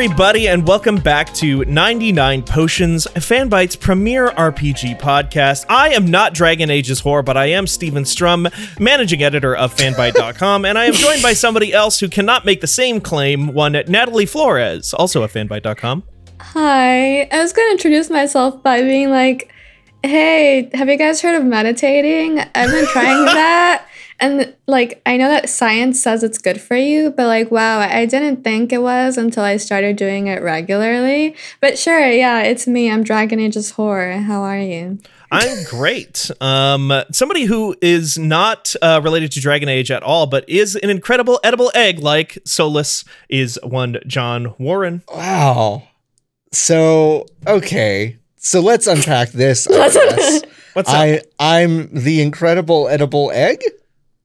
everybody, and welcome back to 99 Potions, Fanbyte's premier RPG podcast. I am not Dragon Age's whore, but I am Steven Strom, managing editor of Fanbyte.com, and I am joined by somebody else who cannot make the same claim, one Natalie Flores, also of Fanbyte.com. Hi. I was going to introduce myself by being like, hey, have you guys heard of meditating? I've been trying that. And like, I know that science says it's good for you, but like, wow, I didn't think it was until I started doing it regularly. But sure, yeah, it's me. I'm Dragon Age's whore. How are you? I'm great. Um, somebody who is not uh, related to Dragon Age at all, but is an incredible edible egg like Solas is one John Warren. Wow. So okay, so let's unpack this. I guess. What's up? I I'm the incredible edible egg.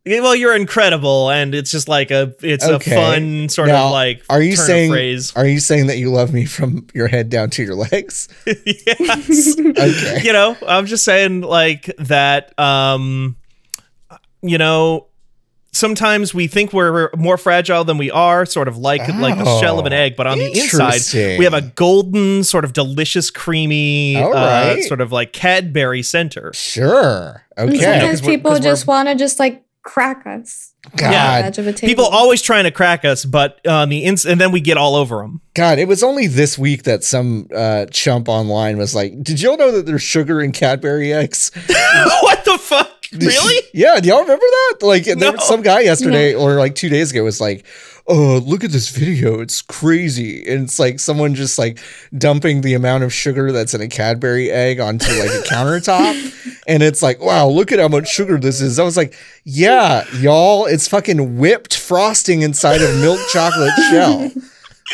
Yeah, Well, you're incredible, and it's just like a it's Okay. a fun sort Now, of like Are you turn saying phrase. Are you saying that you love me from your head down to your legs? yes. Okay. you know, I'm just saying like that. Um, you know, sometimes we think we're more fragile than we are, sort of like like the shell of an Oh, egg, but on the inside we have a golden, sort of delicious, creamy, All uh, sort of like Cadbury center. Sure. Okay. sometimes 'cause we're- people 'cause we're- just want to just like crack us. God. on the edge of a table. People always trying to crack us, but on the ins, and then we get all over them. God, it was only this week that some uh, chump online was like, "Did y'all know that there's sugar in Cadbury eggs?" what the fuck? Really? yeah, do y'all remember that? Like, there No. was some guy yesterday or like two days ago was like, "Oh, look at this video! It's crazy!" And it's like someone just like dumping the amount of sugar that's in a Cadbury egg onto like a countertop, and it's like, "Wow, look at how much sugar this is!" I was like, "Yeah, y'all, it's fucking whipped frosting inside of milk chocolate shell."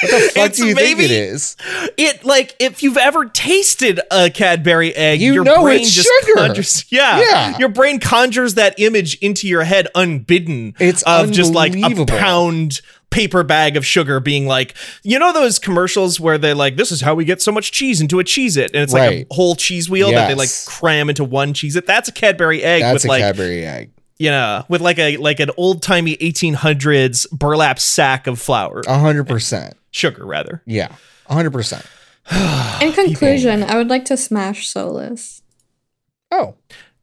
What the fuck It's do you think it maybe- is? It like if you've ever tasted a Cadbury egg, You your know brain it's just sugar. conjures. Yeah, Yeah. your brain conjures that image into your head unbidden. It's of just like a pound paper bag of sugar being like, you know those commercials where they're like, "This is how we get so much cheese into a cheese it," and it's like Right. a whole cheese wheel that they like cram into one cheese it. That's a Cadbury egg That's with a like Cadbury egg. yeah, with like a like an old timey 1800s burlap sack of flour, hundred percent. sugar rather. Yeah, hundred percent. In conclusion, I would like to smash Solas. Oh,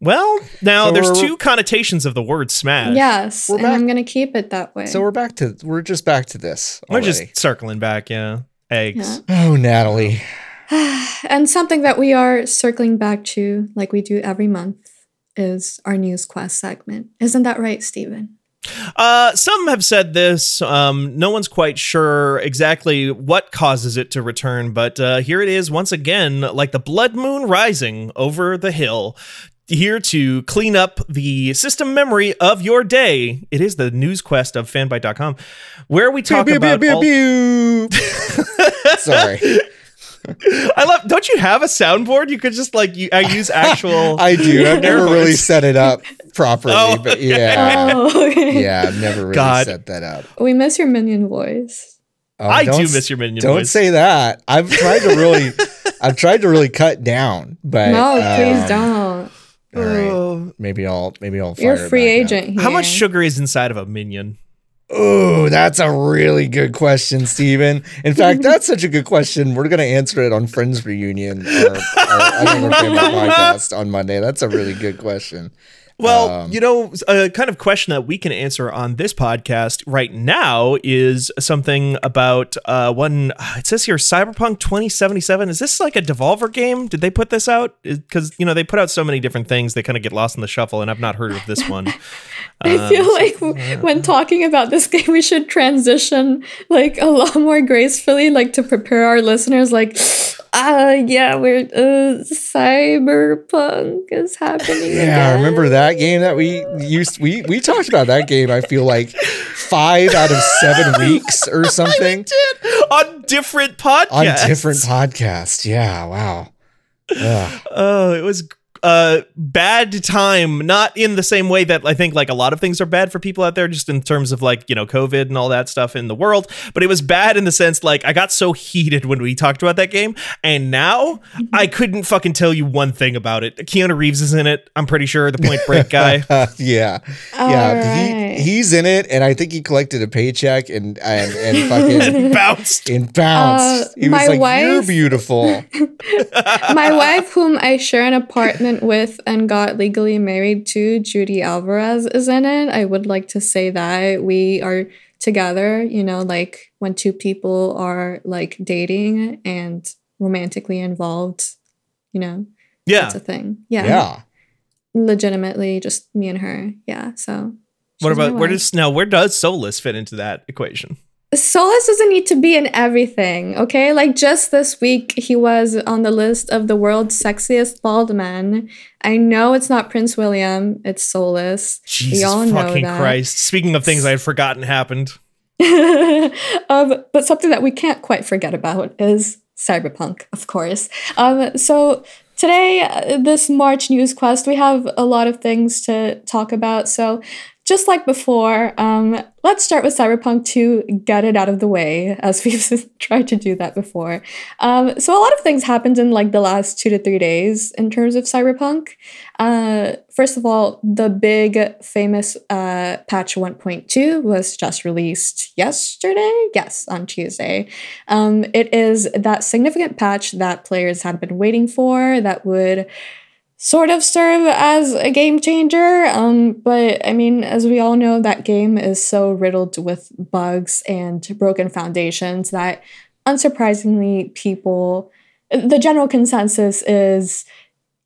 Well, now So there's two connotations of the word smash. Yes, We're and back- I'm going to keep it that way. so we're back to we're just back to this. We're just circling back, yeah. Eggs. Oh, Natalie. and something that we are circling back to, like we do every month, is our news quest segment. Isn't that right, Steven? Uh, some have said this. Um, no one's quite sure exactly what causes it to return, but uh, here it is once again, like the blood moon rising over the hill. Here to clean up the system memory of your day. It is the news quest of fanbyte.com, where we talk Pew, pew, about. pew, all- pew, pew. Sorry, I love. Don't you have a soundboard? You could just like you, I use actual. I do. I've never really set it up properly, Oh, but yeah, Oh, okay. yeah, I've never really God. set that up. We miss your minion voice. Oh, I do miss your minion Don't voice. say that. I've tried to really, I've tried to really cut down, but no, um, please don't. All right, Oh. maybe I'll maybe I'll. You're fire a it free back agent here. How much sugar is inside of a minion? Oh, that's a really good question, Steven. In fact, that's such a good question. We're going to answer it on Friends Reunion, uh, our, our Another Family podcast on Monday. That's a really good question. Well, Um, you know, a kind of question that we can answer on this podcast right now is something about uh, one. It says here, Cyberpunk 2077. Is this like a Devolver game? Did they put this out? Because you know they put out so many different things, they kind of get lost in the shuffle, and I've not heard of this one. I Um, feel so- like when talking about this game, we should transition like a lot more gracefully, like to prepare our listeners. Like, uh, yeah, we're uh, cyberpunk is happening. Yeah, again. remember that game that we used? We we talked about that game. I feel like five out of seven weeks or something on different podcasts. on different podcasts. Yeah, wow. Ugh. Oh, it was uh bad time not in the same way that i think like a lot of things are bad for people out there just in terms of like you know covid and all that stuff in the world but it was bad in the sense like i got so heated when we talked about that game and now i couldn't fucking tell you one thing about it keanu reeves is in it i'm pretty sure the point break guy yeah, All yeah. right. He, he's in it, and I think he collected a paycheck and and, and fucking bounced and bounced. Uh, he was my like, "You're wife- beautiful." My wife, whom I share an apartment with and got legally married to, Judy Alvarez, is in it. I would like to say that we are together, you know, like when two people are like dating and romantically involved, you know, yeah that's a thing. Yeah. yeah. Legitimately, just me and her. Yeah. So. what about where does now where does Solas fit into that equation Solas doesn't need to be in everything, okay? Like just this week, he was on the list of the world's sexiest bald men. I know it's not Prince William, it's Solas. jesus all know fucking that. christ speaking of things i had forgotten happened um, but something that we can't quite forget about is cyberpunk, of course. Um, so today, uh, this March News Quest, we have a lot of things to talk about. So just like before, um, let's start with Cyberpunk to get it out of the way, as we've tried to do that before. Um, so a lot of things happened in like the last two to three days in terms of Cyberpunk. Uh, first of all, the big famous uh, patch 1.2 was just released yesterday. Yes, on Tuesday. Um, it is that significant patch that players had been waiting for that would sort of serve as a game changer. Um, but I mean, as we all know, that game is so riddled with bugs and broken foundations that unsurprisingly, people, the general consensus is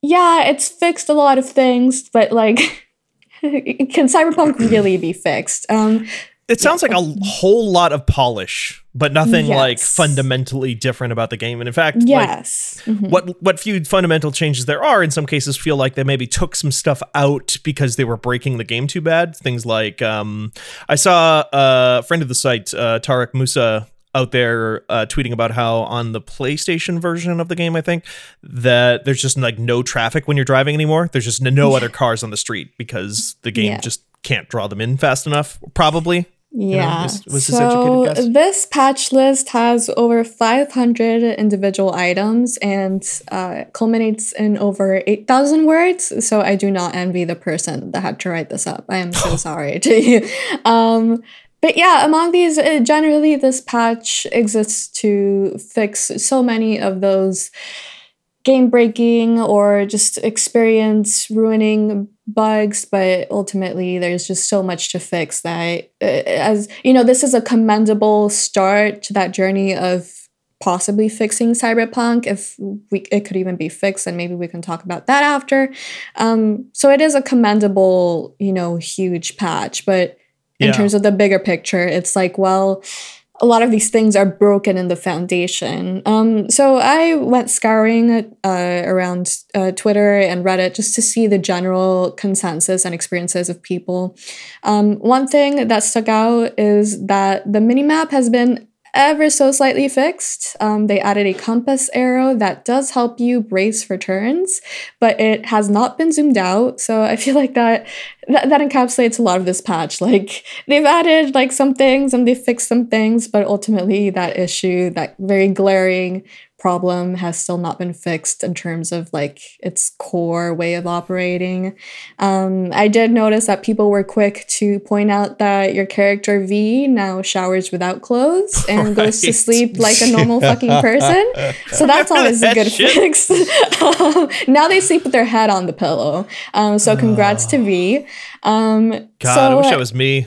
yeah, it's fixed a lot of things, but like, can Cyberpunk really be fixed? Um, It sounds like a whole lot of polish, but nothing like fundamentally different about the game. And in fact, like yes. Mhm. what what few fundamental changes there are in some cases feel like they maybe took some stuff out because they were breaking the game too bad. Things like um, I saw a friend of the site, uh, Tarek Musa, out there uh, tweeting about how on the PlayStation version of the game, I think that there's just like no traffic when you're driving anymore. There's just no other cars on the street because the game Yeah. just can't draw them in fast enough. Probably. Know, Yeah. was- was his so guess? this patch list has over 500 individual items and uh, culminates in over 8,000 words. So I do not envy the person that had to write this up. I am so sorry to you. Um, but yeah, among these, uh, generally, this patch exists to fix so many of those game breaking or just experience ruining bugs but ultimately there's just so much to fix that uh, as you know this is a commendable start to that journey of possibly fixing cyberpunk if we it could even be fixed and maybe we can talk about that after um so it is a commendable you know huge patch but in Yeah. terms of the bigger picture it's like well a lot of these things are broken in the foundation. Um, so I went scouring uh, around uh, Twitter and Reddit just to see the general consensus and experiences of people. Um, one thing that stuck out is that the minimap has been ever so slightly fixed. Um, they added a compass arrow that does help you brace for turns, but it has not been zoomed out. So I feel like that that, that encapsulates a lot of this patch. Like they've added like some things and they've fixed some things, but ultimately that issue, that very glaring problem has still not been fixed in terms of like its core way of operating. Um, I did notice that people were quick to point out that your character V now showers without clothes and goes to sleep like a normal fucking person. So that's always a good shit. fix. Um, now they sleep with their head on the pillow. Um, so congrats to V. Um, God, so, I wish that was me.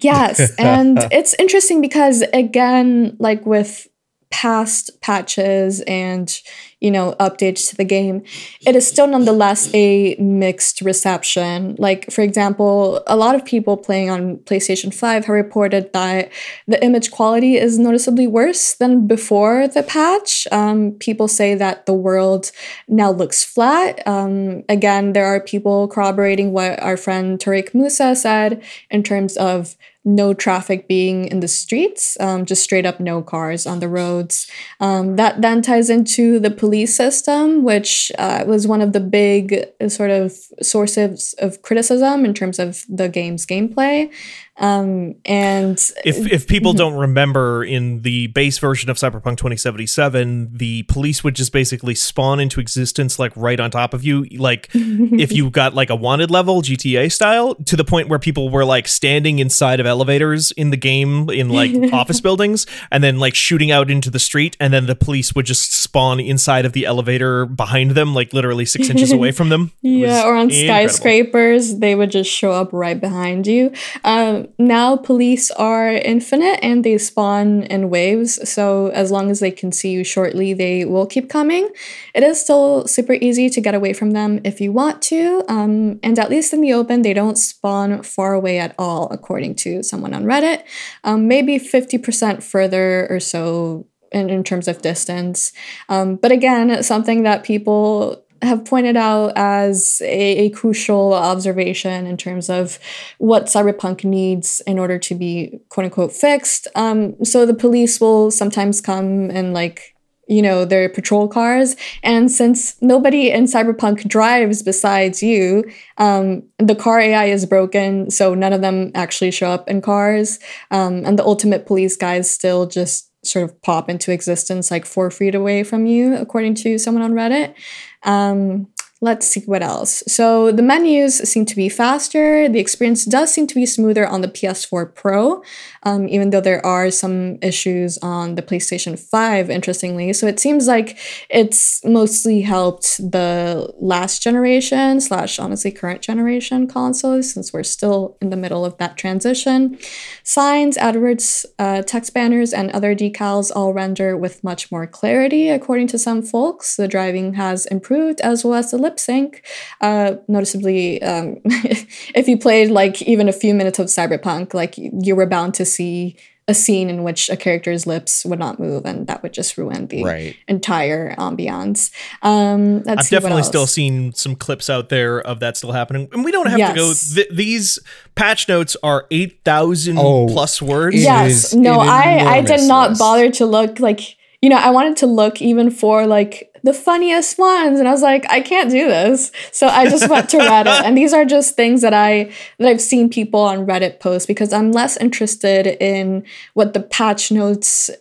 Yes, and it's interesting because again, like with past patches and you know updates to the game, it is still nonetheless a mixed reception. Like for example, a lot of people playing on PlayStation 5 have reported that the image quality is noticeably worse than before the patch. Um, people say that the world now looks flat. Um, again, there are people corroborating what our friend Tariq Musa said in terms of no traffic being in the streets, um, just straight up no cars on the roads. Um, that then ties into the police system, which uh, was one of the big uh, sort of sources of criticism in terms of the game's gameplay. Um, and if if people don't remember, in the base version of Cyberpunk 2077, the police would just basically spawn into existence like right on top of you, like if you got like a wanted level GTA style, to the point where people were like standing inside of elevators in the game in like office buildings, and then like shooting out into the street, and then the police would just spawn inside of the elevator behind them, like literally six inches away from them. Yeah, or on incredible. skyscrapers, they would just show up right behind you. Um, now police are infinite and they spawn in waves. So as long as they can see you shortly, they will keep coming. It is still super easy to get away from them if you want to. Um, and at least in the open, they don't spawn far away at all, according to someone on Reddit. Um, maybe 50% further or so in, in terms of distance. Um, but again, something that people have pointed out as a, a, crucial observation in terms of what cyberpunk needs in order to be quote unquote fixed. Um, so the police will sometimes come and like you know their patrol cars. And since nobody in cyberpunk drives besides you um, the car ai is broken so none of them actually show up in cars. Um, and the ultimate police guys still just sort of pop into existence like four feet away from you according to someone on reddit um, let's see what else. So the menus seem to be faster. The experience does seem to be smoother on the PS4 Pro, um, even though there are some issues on the PlayStation 5, interestingly. So it seems like it's mostly helped the last generation slash honestly current generation consoles since we're still in the middle of that transition. Signs, AdWords, uh, text banners, and other decals all render with much more clarity, according to some folks. The driving has improved as well as the lip sync. Uh, noticeably, um, if you played like even a few minutes of Cyberpunk, like you were bound to see a scene in which a character's lips would not move, and that would just ruin the Right. entire ambiance. Um, let's I've see definitely still seen some clips out there of that still happening, and we don't have to go. Th- these patch notes are eight thousand Oh, plus words. Yes is no i i did not list. bother to look like you know i wanted to look even for like the funniest ones. And i was like i can't do this. So i just went to reddit. And these are just things that i that i've seen people on reddit post because i'm less interested in what the patch notes uh,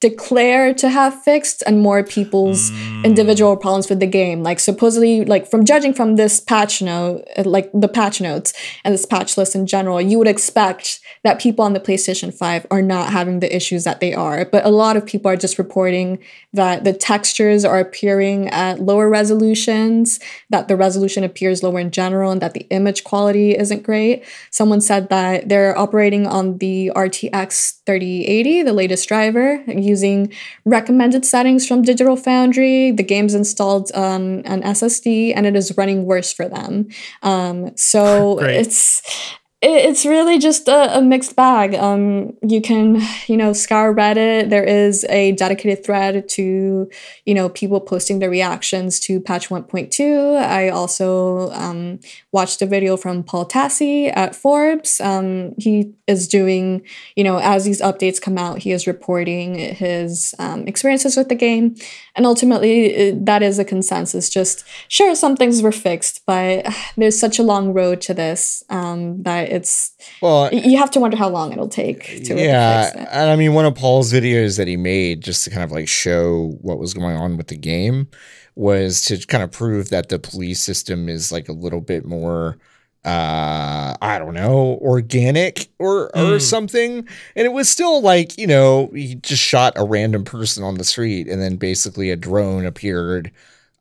declare to have fixed and more people's individual problems with the game. Like supposedly like from judging from this patch note uh, like the patch notes and this patch list in general you would expect that people on the PlayStation 5 are not having the issues that they are. But a lot of people are just reporting that the textures are appearing at lower resolutions, that the resolution appears lower in general, and that the image quality isn't great. Someone said that they're operating on the RTX 3080, the latest driver, using recommended settings from Digital Foundry. The game's installed on an SSD and it is running worse for them. Um, so Great. it's it- it's really just a, a mixed bag. Um, you can, you know, scour Reddit. There is a dedicated thread to, you know, people posting their reactions to patch 1.2. I also um, watched a video from Paul Tassi at Forbes. Um, he is doing, you know, as these updates come out, he is reporting his um, experiences with the game. And ultimately, that is a consensus. Just sure, some things were fixed, but there's such a long road to this um, that it's Well, you have to wonder how long it'll take to yeah, it. and I mean, one of Paul's videos that he made just to kind of like show what was going on with the game was to kind of prove that the police system is like a little bit more uh i don't know organic or or Mm. something and it was still like you know he just shot a random person on the street and then basically a drone appeared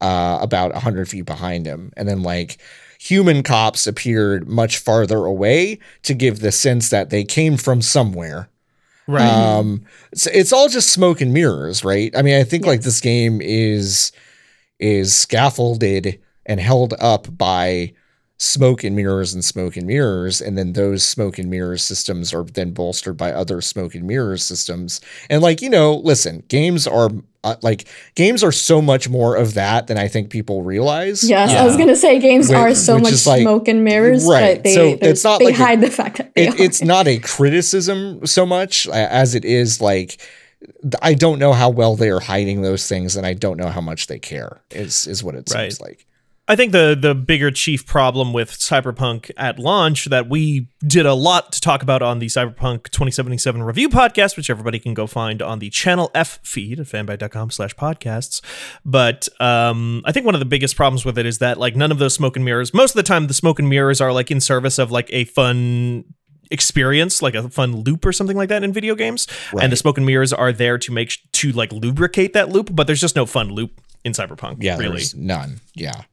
uh about 100 feet behind him and then like human cops appeared much farther away to give the sense that they came from somewhere. Right. um it's, it's all just smoke and mirrors right? I mean i think like this game is is scaffolded and held up by smoke and mirrors and smoke and mirrors and then those smoke and mirrors systems are then bolstered by other smoke and mirrors systems and like you know listen games are uh, like games are so much more of that than i think people realize Yes, I was gonna say games Whi- are so much like- smoke and mirrors, right, but they so it's not they like a- hide the fact that they it, it's not a criticism so much as it is like I don't know how well they are hiding those things, and I don't know how much they care. Is is what it Right. seems like. I think the the bigger chief problem with Cyberpunk at launch that we did a lot to talk about on the Cyberpunk 2077 review podcast, which everybody can go find on the Channel F feed at fanbyte.com slash podcasts. But um, I think one of the biggest problems with it is that like none of those smoke and mirrors, most of the time the smoke and mirrors are like in service of like a fun experience like a fun loop or something like that in video games Right. and the smoke and mirrors are there to make sh- to like lubricate that loop but there's just no fun loop in cyberpunk Yeah, really there's none. Yeah.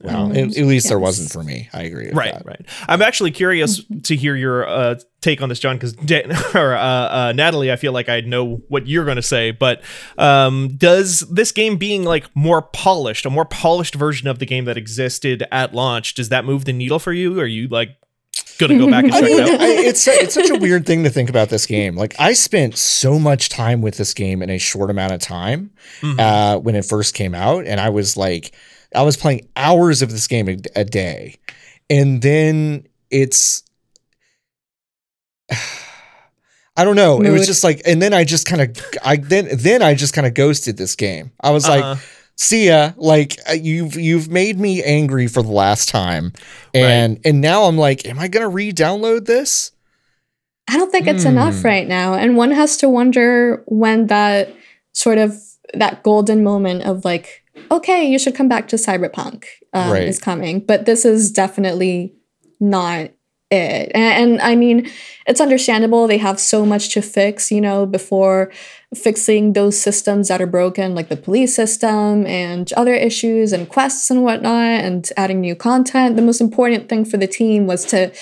Well, Um, at, at least there wasn't for me. I agree. With right that. right i'm actually curious to hear your uh, take on this john because or uh, uh, natalie i feel like i know what you're going to say but um, does this game being like more polished a more polished version of the game that existed at launch does that move the needle for you are you like gonna go back and I check mean, it out I, it's it's such a weird thing to think about this game. Like I spent so much time with this game in a short amount of time Mhm. uh, when it first came out, and I was like, I was playing hours of this game a, a day, and then it's. I don't know. It was just like, and then I just kind of, I then then I just kind of ghosted this game. I was like, Uh-huh. see ya like uh, you've you've made me angry for the last time and and now i'm like am i gonna re-download this I don't think it's enough Hmm. right now. And one has to wonder when that sort of that golden moment of like, okay, you should come back to Cyberpunk um, Right. is coming. But this is definitely not it. And, and I mean, it's understandable. They have so much to fix, you know, before fixing those systems that are broken, like the police system and other issues and quests and whatnot, and adding new content. The most important thing for the team was to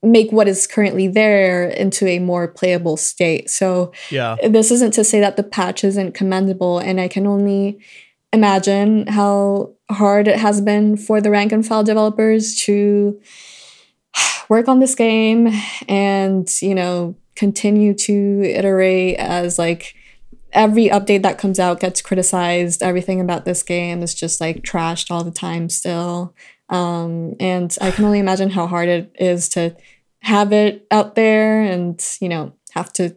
make what is currently there into a more playable state. So yeah this isn't to say that the patch isn't commendable, and I can only imagine how hard it has been for the rank and file developers to work on this game and you know continue to iterate as like every update that comes out gets criticized. Everything about this game is just like trashed all the time still. Um, and i can only imagine how hard it is to have it out there and you know have to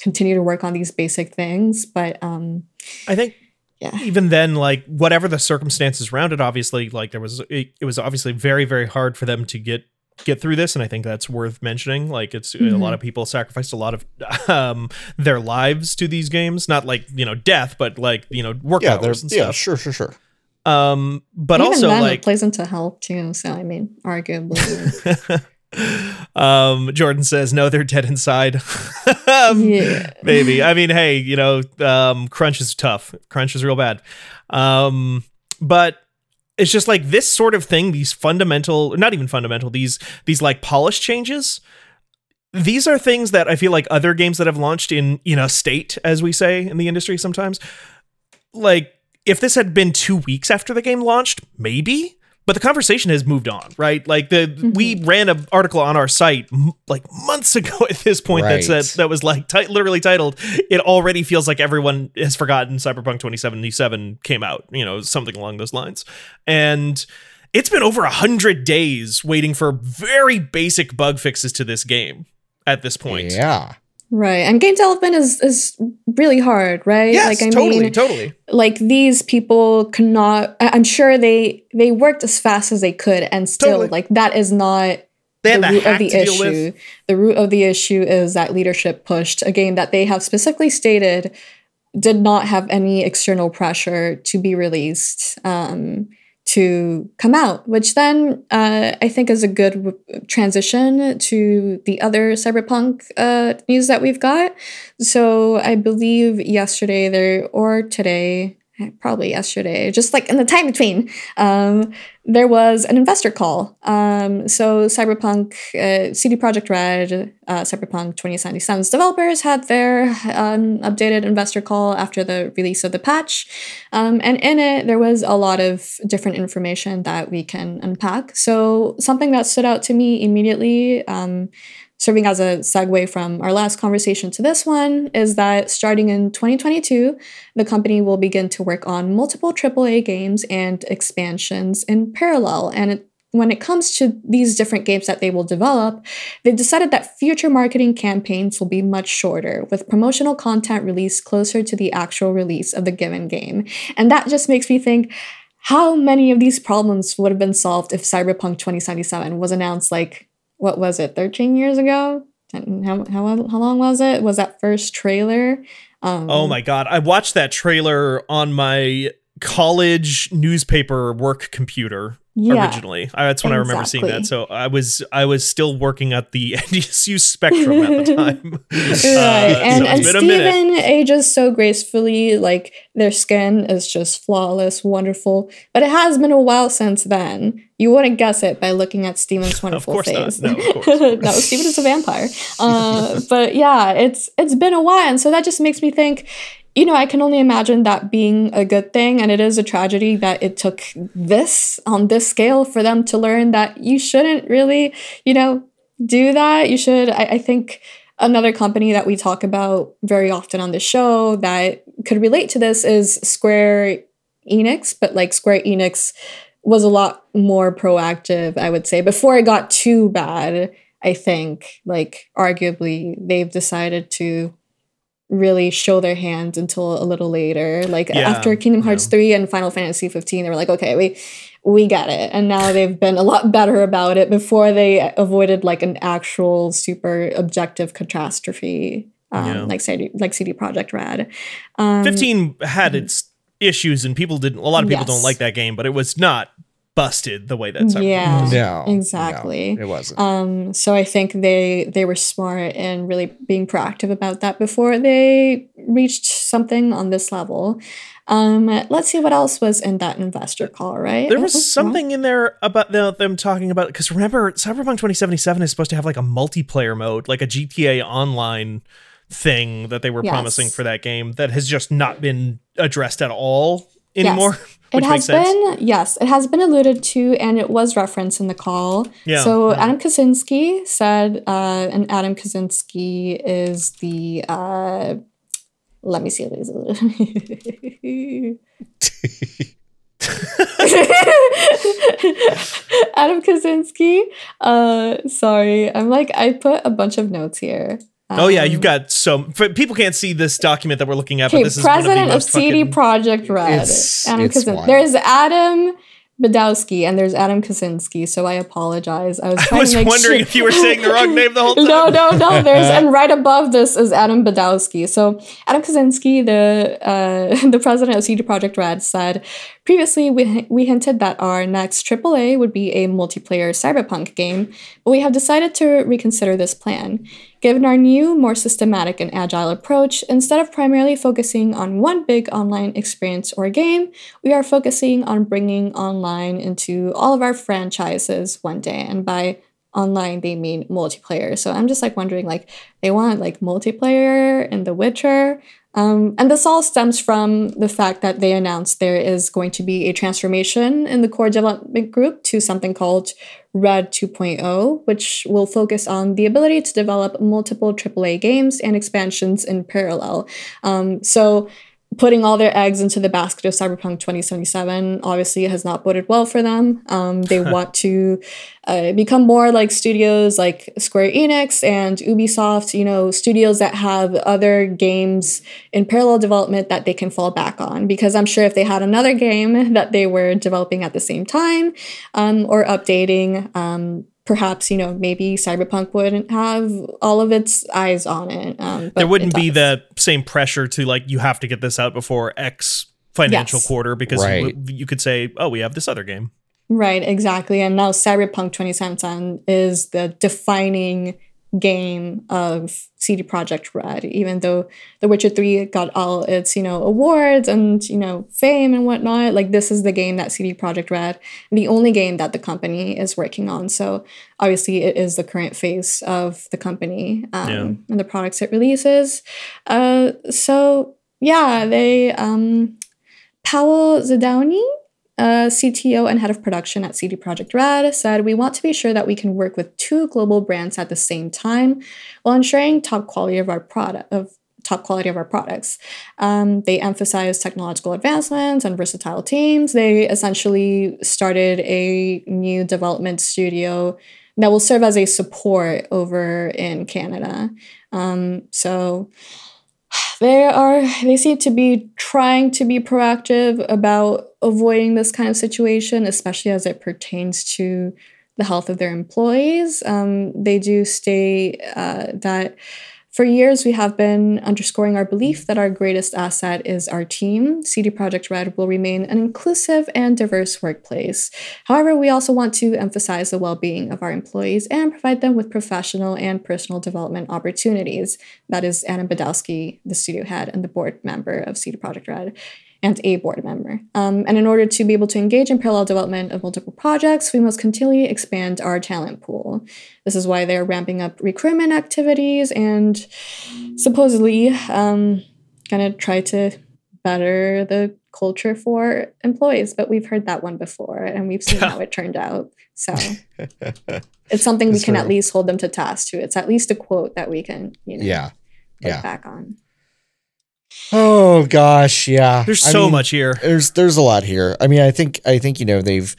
continue to work on these basic things. But um i think yeah. Even then like whatever the circumstances around it obviously like there was it, it was obviously very very hard for them to get get through this and i think that's worth mentioning. Like it's a Mhm. lot of people sacrificed a lot of um their lives to these games. Not like you know death but like you know work yeah hours and yeah stuff. sure sure sure. Um but Even also then, like it plays into health too so i mean arguably um jordan says no they're dead inside. Um, yeah. maybe. I mean hey you know um crunch is tough. Crunch is real bad. Um but it's just like this sort of thing these fundamental not even fundamental these these like polish changes these are things that i feel like other games that have launched in in a state as we say in the industry sometimes like if this had been two weeks after the game launched maybe but the conversation has moved on right? Like the mm-hmm. we ran an article on our site m- like months ago at this point that said that was like ti- literally titled it already feels like everyone has forgotten cyberpunk 2077 came out you know something along those lines. And it's been over a hundred days waiting for very basic bug fixes to this game at this point. Yeah right and game development is is really hard right yes like i totally mean totally like these people cannot i'm sure they they worked as fast as they could and still Totally. like that is not they the root of the issue. The root of the issue is that leadership pushed a game that they have specifically stated did not have any external pressure to be released um, to come out, which then uh, I think is a good w- transition to the other cyberpunk uh, news that we've got. So I believe yesterday there or today, probably yesterday, just like in the time between, um, there was an investor call. Um, so Cyberpunk, uh, CD Projekt Red, uh, Cyberpunk 2077's developers had their um, updated investor call after the release of the patch. Um, and in it, there was a lot of different information that we can unpack. So something that stood out to me immediately um, serving as a segue from our last conversation to this one is that starting in 2022, the company will begin to work on multiple AAA games and expansions in parallel. And it, when it comes to these different games that they will develop, they've decided that future marketing campaigns will be much shorter, with promotional content released closer to the actual release of the given game. And that just makes me think, how many of these problems would have been solved if Cyberpunk 2077 was announced like what was it 13 years ago? How, how, how long was it? Was that first trailer? Um, oh my god i watched that trailer on my college newspaper work computer yeah, originally. that's when exactly. I remember seeing that. So I was I was still working at the NDSU Spectrum at the time. right, uh, and, so and Steven ages so gracefully. Like their skin is just flawless, wonderful. But it has been a while since then. You wouldn't guess it by looking at Steven's wonderful face. Not. No, of course. no, Steven is a vampire. Uh, but yeah, it's it's been a while, and so that just makes me think you know, I can only imagine that being a good thing. And it is a tragedy that it took this on this scale for them to learn that you shouldn't really, you know, do that. You should, I, I think another company that we talk about very often on the show that could relate to this is Square Enix, but like Square Enix was a lot more proactive, I would say, before it got too bad. I think, like, arguably, they've decided to really show their hands until a little later. Like yeah, after Kingdom Hearts yeah. 3 and Final Fantasy 15, they were like, okay, we we get it. And now they've been a lot better about it before they avoided like an actual super objective catastrophe. Um, yeah. like CD, like CD Projekt Red. Um, 15 had its issues and people didn't a lot of people yes. don't like that game, but it was not busted the way that Cyberpunk yeah, was. No, exactly. No, it wasn't. Um, so I think they they were smart in really being proactive about that before they reached something on this level. Um, let's see what else was in that investor call, right? There was something in there about the, them talking about because remember, Cyberpunk 2077 is supposed to have like a multiplayer mode, like a GTA Online thing that they were yes. promising for that game that has just not been addressed at all anymore. Yes. Which it has been yes, it has been alluded to, and it was referenced in the call. Yeah. So Adam Kaczynski said, uh, and Adam Kaczynski is the. Uh, let me see. Adam Kaczynski. Uh, sorry, I'm like I put a bunch of notes here. Oh yeah, you've um, got so people can't see this document that we're looking at, but this is president of, of CD Projekt Red. It's, Adam it's There's Adam Badowski and there's Adam Kaczynski, so I apologize. I was, I was wondering sure. if you were saying the wrong name the whole time. no, no, no. There's and right above this is Adam Badowski. So Adam Kaczynski, the uh, the president of CD Project Red, said previously we we hinted that our next AAA would be a multiplayer cyberpunk game, but we have decided to reconsider this plan. Given our new, more systematic and agile approach, instead of primarily focusing on one big online experience or game, we are focusing on bringing online into all of our franchises one day. And by online, they mean multiplayer. So I'm just like wondering, like, they want like multiplayer in The Witcher. Um, and this all stems from the fact that they announced there is going to be a transformation in the core development group to something called Red 2.0, which will focus on the ability to develop multiple AAA games and expansions in parallel. Um, so putting all their eggs into the basket of Cyberpunk 2077 obviously has not boded well for them. Um, they want to uh, become more like studios like Square Enix and Ubisoft, you know, studios that have other games in parallel development that they can fall back on. Because I'm sure if they had another game that they were developing at the same time um, or updating, um, perhaps you know maybe cyberpunk wouldn't have all of its eyes on it um, there wouldn't be the same pressure to like you have to get this out before x financial yes. quarter because right. you, you could say oh we have this other game right exactly and now cyberpunk 2077 is the defining game of CD Projekt Red, even though The Witcher 3 got all its, you know, awards and, you know, fame and whatnot. Like this is the game that CD Projekt Red, the only game that the company is working on. So obviously it is the current face of the company um, Yeah. and the products it releases. Uh, so yeah, they um, Paweł Zawodny uh, CTO and head of production at CD Projekt Red, said, We want to be sure that we can work with two global brands at the same time while ensuring top quality of our product of top quality of our products. Um, they emphasize technological advancements and versatile teams. They essentially started a new development studio that will serve as a support over in Canada. Um, so they are they seem to be trying to be proactive about avoiding this kind of situation especially as it pertains to the health of their employees. Um, they do state uh, that for years we have been underscoring our belief that our greatest asset is our team. Cd projekt red will remain an inclusive and diverse workplace. However we also want to emphasize the well-being of our employees and provide them with professional and personal development opportunities. That is Adam Badowski, the studio head and the board member of CD Projekt Red, and a board member. Um, and in order to be able to engage in parallel development of multiple projects, we must continually expand our talent pool. This is why they're ramping up recruitment activities and supposedly um, gonna try to better the culture for employees. But we've heard that one before and we've seen how it turned out. So it's something we That's can at least hold them to task to. It's at least a quote that we can, you know, Yeah. Yeah. back on. Oh gosh, yeah. There's I so mean, much here. There's there's a lot here. I mean, I think I think you know they've,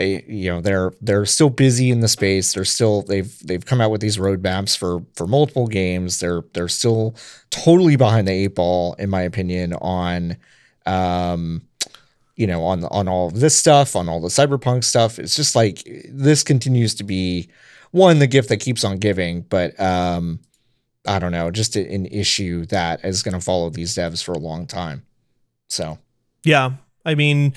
uh, you know they're they're still busy in the space. They're still they've they've come out with these roadmaps for for multiple games. They're they're still totally behind the eight ball, in my opinion, on, um, you know, on on all of this stuff, on all the cyberpunk stuff. It's just like this continues to be one the gift that keeps on giving, but um, I don't know, just an issue that is going to follow these devs for a long time. So Yeah. I mean,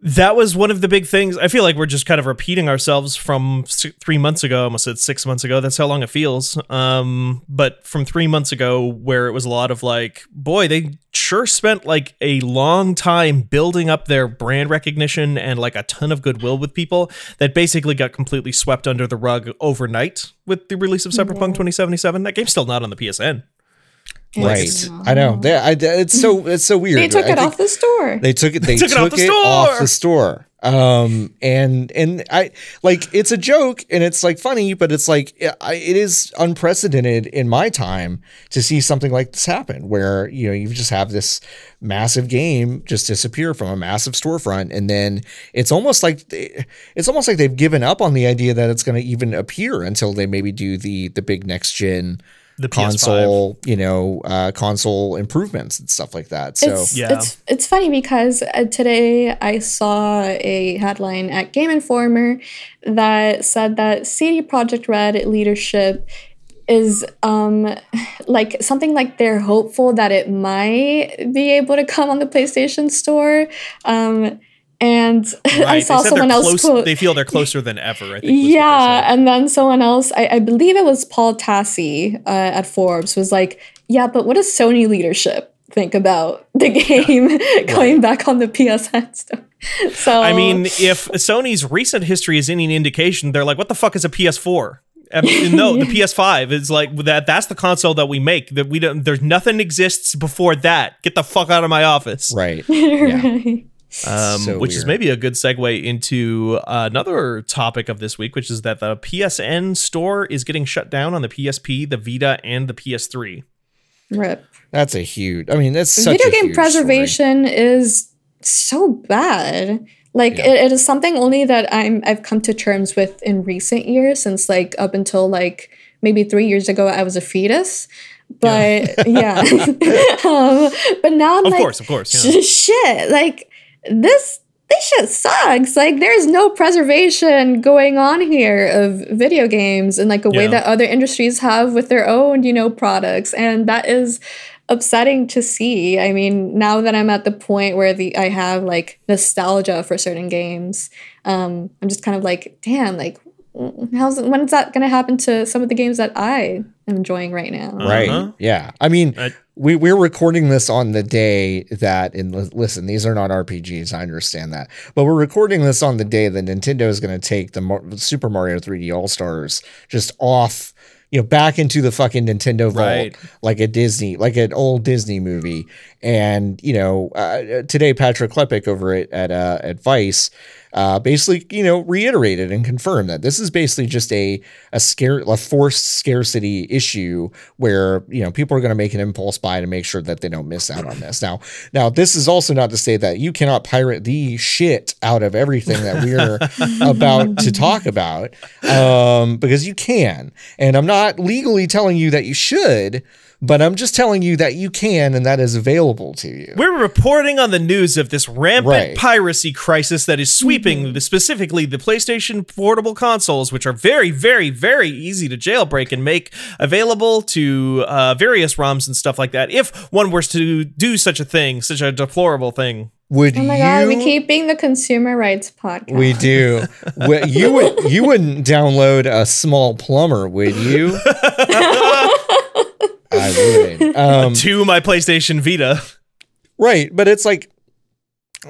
that was one of the big things. I feel like we're just kind of repeating ourselves from s- three months ago. I almost said six months ago. That's how long it feels. Um, but from three months ago, where it was a lot of like, boy, they sure spent like a long time building up their brand recognition and like a ton of goodwill with people that basically got completely swept under the rug overnight with the release of Cyberpunk 2077. That game's still not on the PSN. Right, It's- I know. They, I, it's so it's so weird. They took I it off the store. They took it. They took took, it off the it off store. the store. Um, and and I like it's a joke and it's like funny, but it's like it it is unprecedented in my time to see something like this happen, where you know you just have this massive game just disappear from a massive storefront, and then it's almost like they, it's almost like they've given up on the idea that it's going to even appear until they maybe do the the big next gen The PS5. console, you know, uh, console improvements and stuff like that. So it's, Yeah. it's it's funny because uh, today I saw a headline at Game Informer that said that CD Projekt Red leadership is um like something like they're hopeful that it might be able to come on the PlayStation Store. Um and I saw they someone else close, quote they feel they're closer than ever. I think. was what they yeah, and then someone else, I, I believe it was Paul Tassi uh, at Forbes, was like, "Yeah, but what does Sony leadership think about the game coming back on the PSN store?" So I mean, if Sony's recent history is any indication, they're like, "What the fuck is a PS4?" No, the PS5 is like that. That's the console that we make. That we don't. There's nothing exists before that. Get the fuck out of my office. right, yeah. right. Um, So which is maybe a good segue into uh, another topic of this week, which is that the PSN store is getting shut down on the PSP, the Vita, and the PS3. rip. That's a huge. I mean, that's such Video a game huge preservation is so bad. Like Yeah. it, it is something only that I'm I've come to terms with in recent years. Since like up until like maybe three years ago, I was a fetus. But yeah, um, but now I'm Of like, course, of course. yeah. shit, like this. This shit sucks. Like, there's no preservation going on here of video games in like a way that other industries have with their own, you know, products, and that is upsetting to see. I mean, now that I'm at the point where the I have like nostalgia for certain games, um, I'm just kind of like, damn, like how's when's that going to happen to some of the games that I am enjoying right now? Right. Uh-huh. Yeah. I mean, I- we we're recording this on the day that and listen, these are not RPGs. I understand that, but we're recording this on the day that Nintendo is going to take the Mar- Super Mario 3D All Stars just off. You know, back into the fucking Nintendo vault, Right. like a Disney, like an old Disney movie. And you know, uh, today Patrick Klepek over at at, uh, at Vice uh, basically, you know, reiterated and confirmed that this is basically just a a scare a forced scarcity issue where you know people are going to make an impulse buy to make sure that they don't miss out on this. Now, now this is also not to say that you cannot pirate the shit out of everything that we're about to talk about, um, because you can, and I'm not legally telling you that you should. But I'm just telling you that you can, and that is available to you. We're reporting on the news of this rampant Right. piracy crisis that is sweeping the, specifically the PlayStation portable consoles, which are very, very, very easy to jailbreak and make available to uh, various ROMs and stuff like that. If one were to do such a thing, such a deplorable thing. Would Oh my you? god, we keep being the consumer rights podcast. We do. You would you wouldn't download a small plumber, would you? I would. Um, to my PlayStation Vita. right, but it's like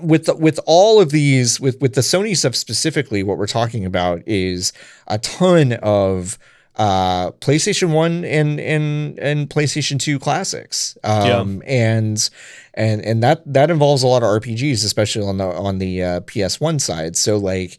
with the, with all of these with with the Sony stuff specifically, what we're talking about is a ton of uh PlayStation 1 and and and PlayStation 2 classics. Um and and and that that involves a lot of RPGs especially on the on the uh, PS1 side. So like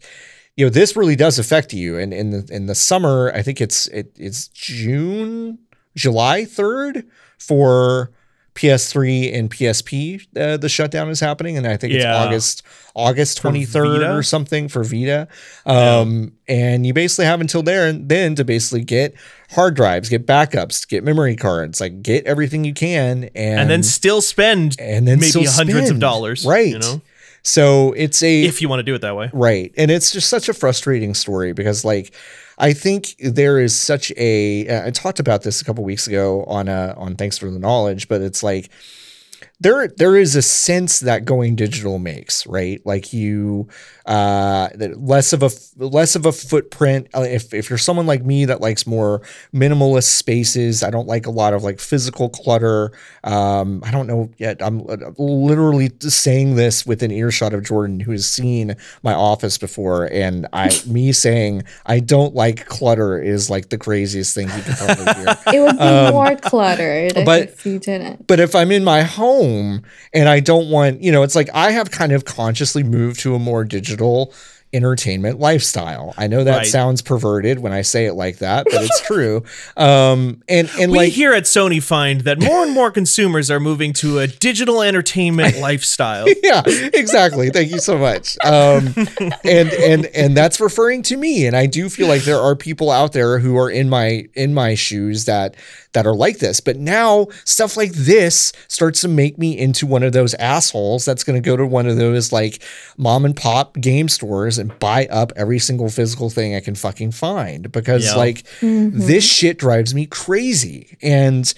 you know this really does affect you and in the in the summer I think it's it, it's June July 3rd for PS3 and PSP uh, the shutdown is happening and I think it's Yeah. August August 23rd or something for Vita. Um and you basically have until there and then to basically get hard drives, get backups, get memory cards, like get everything you can and And then still spend and then maybe hundreds of dollars. Right. You know, so it's a if you want to do it that way. Right. And it's just such a frustrating story because like I think there is such a uh, I talked about this a couple weeks ago on uh on thanks for the knowledge, but it's like there there is a sense that going digital makes, right? Like you uh less of a less of a footprint Uh, if if you're someone like me that likes more minimalist spaces, I don't like a lot of like physical clutter. Um I don't know yet I'm uh, literally saying this with an earshot of Jordan who has seen my office before and I me saying I don't like clutter is like the craziest thing he could probably hear. It would be more cluttered Um, but- if you didn't. But if I'm in my home and I don't want, you know, it's like I have kind of consciously moved to a more digital entertainment lifestyle. I know that Right. sounds perverted when I say it like that, but it's true. Um and and we like here at Sony find that more and more consumers are moving to a digital entertainment lifestyle. yeah, exactly. Thank you so much. Um, and and and that's referring to me. And I do feel like there are people out there who are in my in my shoes that that are like this. But now stuff like this starts to make me into one of those assholes that's going to go to one of those like mom and pop game stores and buy up every single physical thing I can fucking find because Yeah. like mm-hmm. this shit drives me crazy. And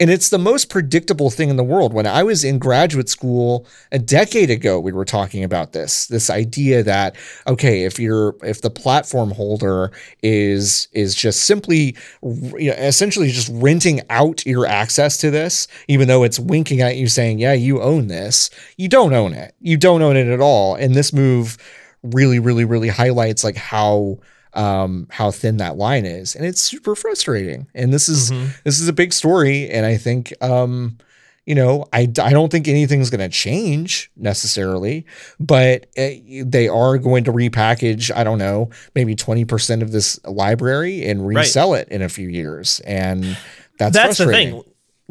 and it's the most predictable thing in the world. When I was in graduate school a decade ago, we were talking about this. This idea that okay, if you're if the platform holder is is just simply you know, essentially just renting out your access to this, even though it's winking at you saying, "Yeah, you own this," you don't own it. You don't own it at all. And this move really, really, really highlights like how um how thin that line is. And it's super frustrating. And this is this is a big story. And i think um you know i, I don't think anything's going to change necessarily but uh, they are going to repackage i don't know maybe 20% of this library and Right. resell it in a few years. And that's That's the thing.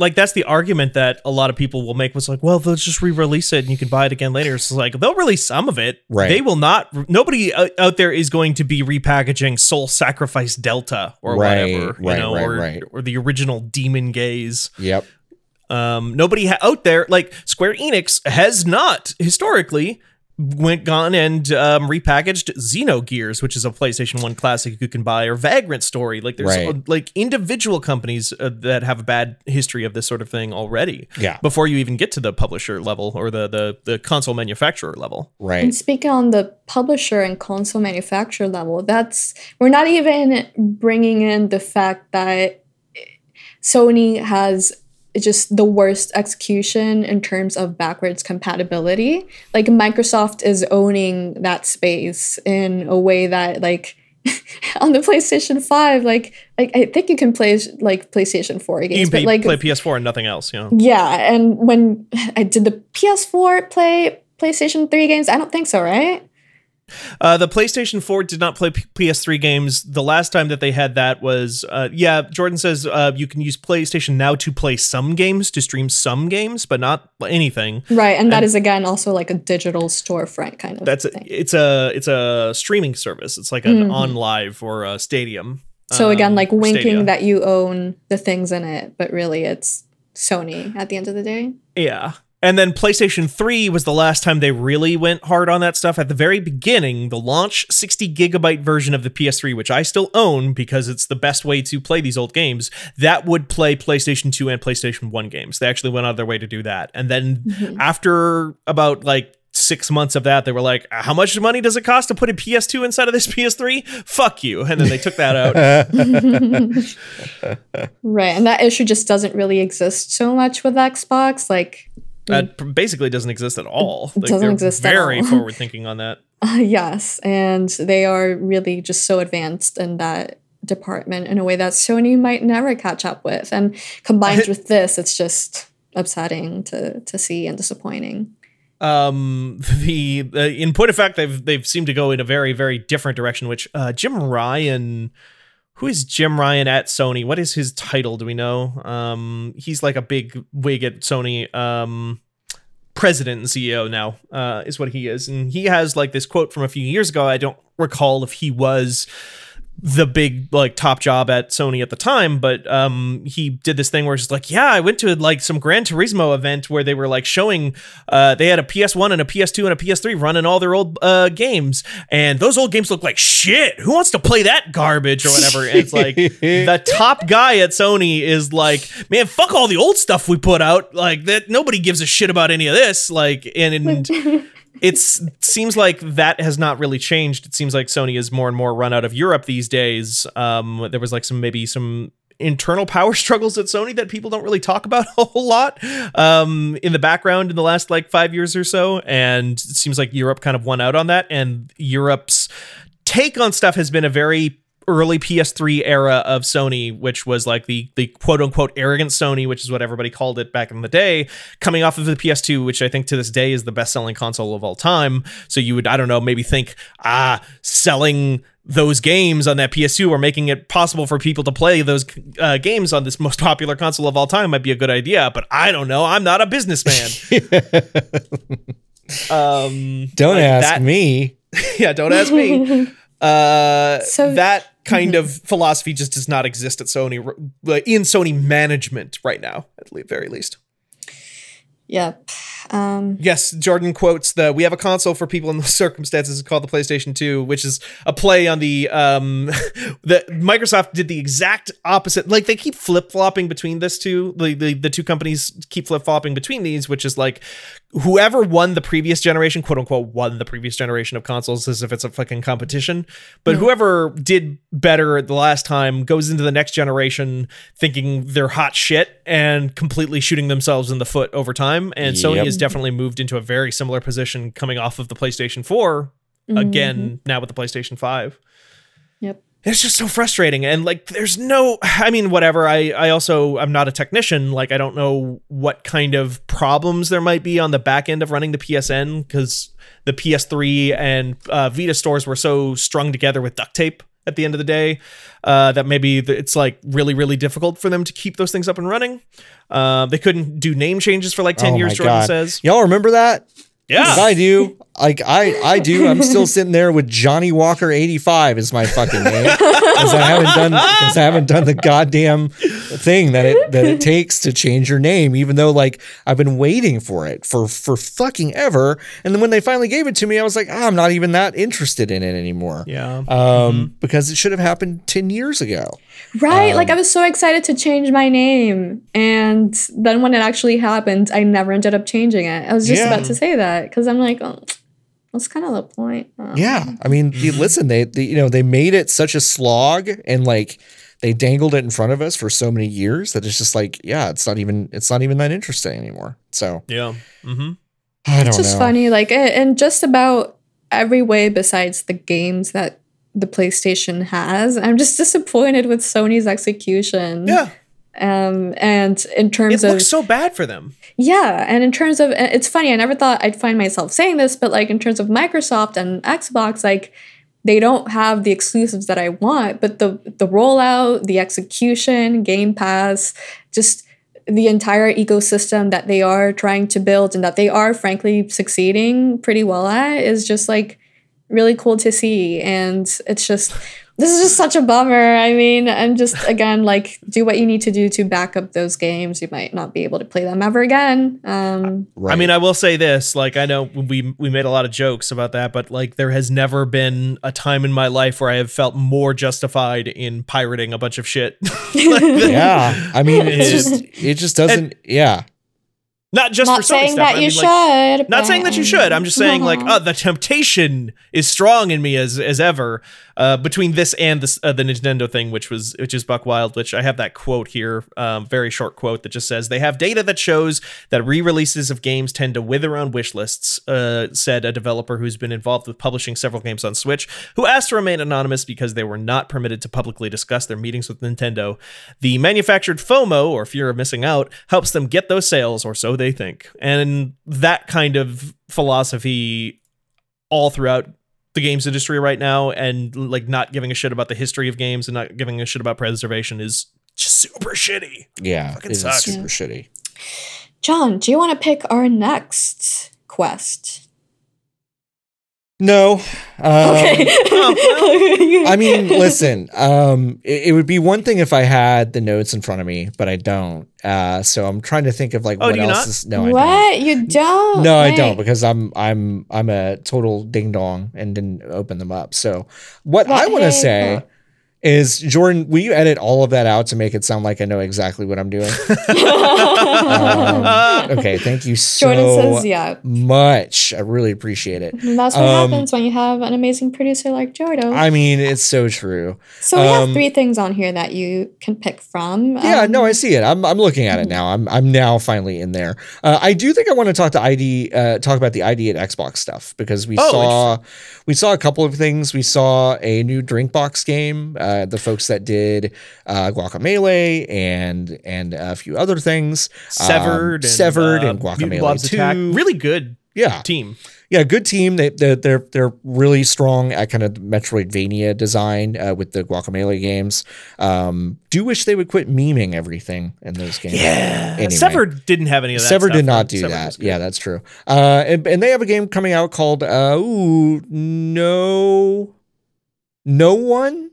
Like that's the argument that a lot of people will make was like, well, they'll just re-release it and you can buy it again later. It's like they'll release some of it. Right. They will not. Nobody out there is going to be repackaging Soul Sacrifice Delta or Right, whatever, you right, know, right, or right. or the original Demon Gaze. yep Um, nobody ha- out there like Square Enix has not historically went gone and um, repackaged Xenogears, which is a PlayStation One classic you can buy, or Vagrant Story. Like there's Right. uh, like individual companies uh, that have a bad history of this sort of thing already. Yeah. Before you even get to the publisher level or the the the console manufacturer level. Right. And speaking on the publisher and console manufacturer level, that's we're not even bringing in the fact that Sony has just the worst execution in terms of backwards compatibility. Like Microsoft is owning that space in a way that like on the PlayStation 5 like like I think you can play like PlayStation 4 You games can but like play PS4 and nothing else. You know. yeah, and when I did the PS4 play PlayStation 3 games, I don't think so, right? Uh, the PlayStation 4 did not play P- PS3 games. The last time that they had that was, uh, yeah, Jordan says uh, you can use PlayStation Now to play some games, to stream some games, but not anything. Right, and that is again also like a digital storefront kind of That's a, thing. it's a it's a streaming service. It's like an OnLive or a stadium. So again, um, like winking Stadia. that you own the things in it, but really it's Sony at the end of the day. Yeah. And then PlayStation 3 was the last time they really went hard on that stuff. At the very beginning, the launch 60 gigabyte version of the PS3, which I still own because it's the best way to play these old games, that would play PlayStation 2 and PlayStation 1 games. They actually went out of their way to do that. And then mm-hmm. after about like six months of that, they were like, how much money does it cost to put a PS2 inside of this PS3? Fuck you. And then they took that out. Right, and that issue just doesn't really exist so much with Xbox. Like, that basically doesn't exist at all. It doesn't exist at very forward thinking on that. yes, and they are really just so advanced in that department in a way that Sony might never catch up with. And combined with this, it's just upsetting to to see and disappointing. um the, the in point of fact they've they've seemed to go in a very very different direction which uh jim ryan who is jim ryan at sony? What is his title? Do we know? Um he's like a big wig at sony um president and ceo now uh is what he is. And he has like this quote from a few years ago. I don't recall if he was the big like top job at Sony at the time, but um he did this thing where it's just like, yeah, I went to like some Gran Turismo event where they were like showing uh they had a PS1 and a PS2 and a PS3 running all their old uh games and those old games look like shit. Who wants to play that garbage or whatever? And it's like the top guy at Sony is like, man, fuck all the old stuff we put out. Like that nobody gives a shit about any of this. Like and, and it's seems like that has not really changed. It seems like Sony is more and more run out of Europe these days. Um, there was like some maybe some internal power struggles at Sony that people don't really talk about a whole lot um, in the background in the last like five years or so, and it seems like Europe kind of won out on that. And Europe's take on stuff has been a very early PS3 era of Sony, which was like the the quote unquote arrogant Sony, which is what everybody called it back in the day, coming off of the PS2, which I think to this day is the best selling console of all time. So you would, I don't know, maybe think, ah, selling those games on that PS2 or making it possible for people to play those uh, games on this most popular console of all time might be a good idea. But I don't know. I'm not a businessman. um, Don't like ask that- me. yeah, don't ask me. Uh, So- that kind mm-hmm. of philosophy just does not exist at Sony in Sony management right now, at the very least. Yep. Um, Yes, Jordan quotes the "We have a console for people in those circumstances called the PlayStation 2," which is a play on the um the Microsoft did the exact opposite. Like they keep flip flopping between this two. The, the the two companies keep flip flopping between these, which is like whoever won the previous generation, quote unquote, won the previous generation of consoles, as if it's a fucking competition. But whoever did better the last time goes into the next generation thinking they're hot shit and completely shooting themselves in the foot over time. And Sony has definitely moved into a very similar position coming off of the PlayStation 4 again now with the PlayStation 5 yep. it's just so frustrating and like there's no i mean whatever i i also i'm not a technician like i don't know what kind of problems there might be on the back end of running the psn because the ps3 and uh, vita stores were so strung together with duct tape at the end of the day uh, that maybe it's like really really difficult for them to keep those things up and running uh, they couldn't do name changes for like 10 Oh years jordan God. says Y'all remember that? yeah I do. Like I, I do. I'm still sitting there with Johnny Walker 85 is my fucking name because I haven't done because I haven't done the goddamn thing that it that it takes to change your name, even though like I've been waiting for it for for fucking ever. And then when they finally gave it to me, I was like, ah, I'm not even that interested in it anymore. Yeah. Um, because it should have happened ten years ago. Right. like I was so excited to change my name. And then when it actually happened, I never ended up changing it. I was just Yeah. about to say that because I'm like, oh, that's kind of the point. Oh. Yeah, I mean, you- listen, they, they you know they made it such a slog and like they dangled it in front of us for so many years that it's just like, yeah, it's not even it's not even that interesting anymore. So Yeah. Mm-hmm. I don't know. It's just know. funny. Like, i- in just about every way besides the games that the PlayStation has, I'm just disappointed with Sony's execution. Yeah. Um, and in terms It of looks so bad for them. Yeah, and in terms of it's funny, I never thought I'd find myself saying this, but like in terms of Microsoft and Xbox, like they don't have the exclusives that I want, but the the rollout, the execution, Game Pass, just the entire ecosystem that they are trying to build and that they are frankly succeeding pretty well at is just like really cool to see and it's just this is just such a bummer. I mean, I'm just again like do what you need to do to back up those games. You might not be able to play them ever again. Um, right. I mean, I will say this: like, I know we we made a lot of jokes about that, but like, there has never been a time in my life where I have felt more justified in pirating a bunch of shit. Like, yeah, I mean, it's It's- just it just doesn't. yeah, not just not for saying stuff. that I you mean, like, should. not saying that you should. I'm just saying, like, oh, the temptation is strong in me as as ever. Uh, between this and this, uh, the Nintendo thing, which was which is Buck Wild, which I have that quote here, um, very short quote that just says they have data that shows that re-releases of games tend to wither on wish lists. Uh, said a developer who's been involved with publishing several games on Switch, who asked to remain anonymous because they were not permitted to publicly discuss their meetings with Nintendo. The manufactured FOMO or fear of missing out helps them get those sales, or so they think, and that kind of philosophy all throughout the games industry right now and like not giving a shit about the history of games and not giving a shit about preservation is just super shitty. yeah, Fucking it is sucks. super shitty. John, do you want to pick our next quest? No, um, Okay. I mean, listen, um, it, it would be one thing if I had the notes in front of me, but I don't. Uh, so I'm trying to think of like Oh, what do you else not? is. No, I don't. what you don't? No, I don't because I'm I'm I'm a total ding dong and didn't open them up. So what I want to hey, say is Jordan, will you edit all of that out to make it sound like I know exactly what I'm doing? Um, okay, thank you so Jordan says yeah. much. I really appreciate it. And that's what um, happens when you have an amazing producer like Jordan. I mean, it's so true. so we have um, three things on here that you can pick from. Yeah, Um, no, I see it. I'm, I'm looking at it now. I'm I'm now finally in there. Uh, I do think I want to talk to ID, uh, talk about the ID at Xbox stuff because we Oh, saw we saw a couple of things. We saw a new Drinkbox game. Uh, the folks that did uh, Guacamelee and and a few other things. Um, Severed, and, severed, uh, and Blobs two. Attack. Really good yeah, team. yeah, good team. They they're they're, they're really strong at kind of Metroidvania design uh, with the Guacamelee games. Um, do wish they would quit memeing everything in those games. Anyway. Severed didn't have any of that. Severed did not do Severed that. Yeah, that's true. Uh, and, and they have a game coming out called uh, ooh, no, no one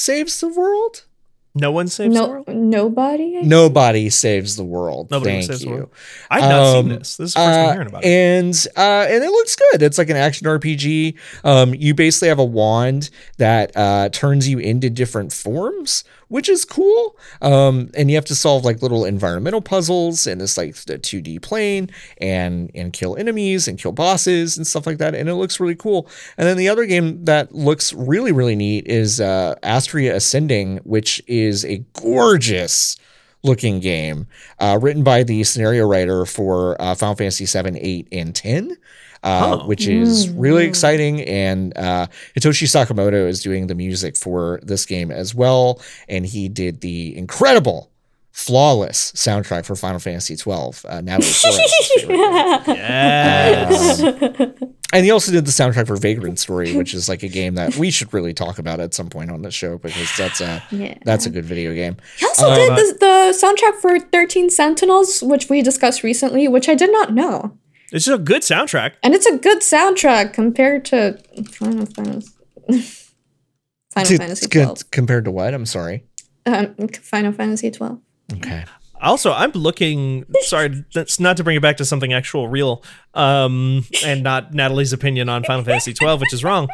saves the world. No one saves the world. nobody. Nobody saves the world. Nobody Thank saves the world. I've not Um, seen this. This is the first time Uh, I'm hearing about it. and uh, and it looks good. It's like an action RPG. Um, you basically have a wand that uh, turns you into different forms, which is cool. Um, and you have to solve like little environmental puzzles in this like the 2D plane and and kill enemies and kill bosses and stuff like that. And it looks really cool. And then the other game that looks really really neat is uh, Astria Ascending, which is a gorgeous looking game uh, written by the scenario writer for uh, Final Fantasy 7, 8, and 10. Uh, Oh. Which is really exciting, and uh, Hitoshi Sakimoto is doing the music for this game as well, and he did the incredible, flawless soundtrack for Final Fantasy 12. Uh, Natalie Flores' favorite game. yes. and he also did the soundtrack for Vagrant Story, which is like a game that we should really talk about at some point on the show because that's a Yeah. that's a good video game. He also Um, did the, the soundtrack for 13 Sentinels, which we discussed recently, which I did not know. It's just a good soundtrack. And it's a good soundtrack compared to Final Fantasy. Final It's Fantasy good 12. compared to what? I'm sorry. Um, Final Fantasy 12. Okay. Also, I'm looking. Sorry, that's not to bring it back to something actual real, um, and not Natalie's opinion on Final Fantasy 12, which is wrong.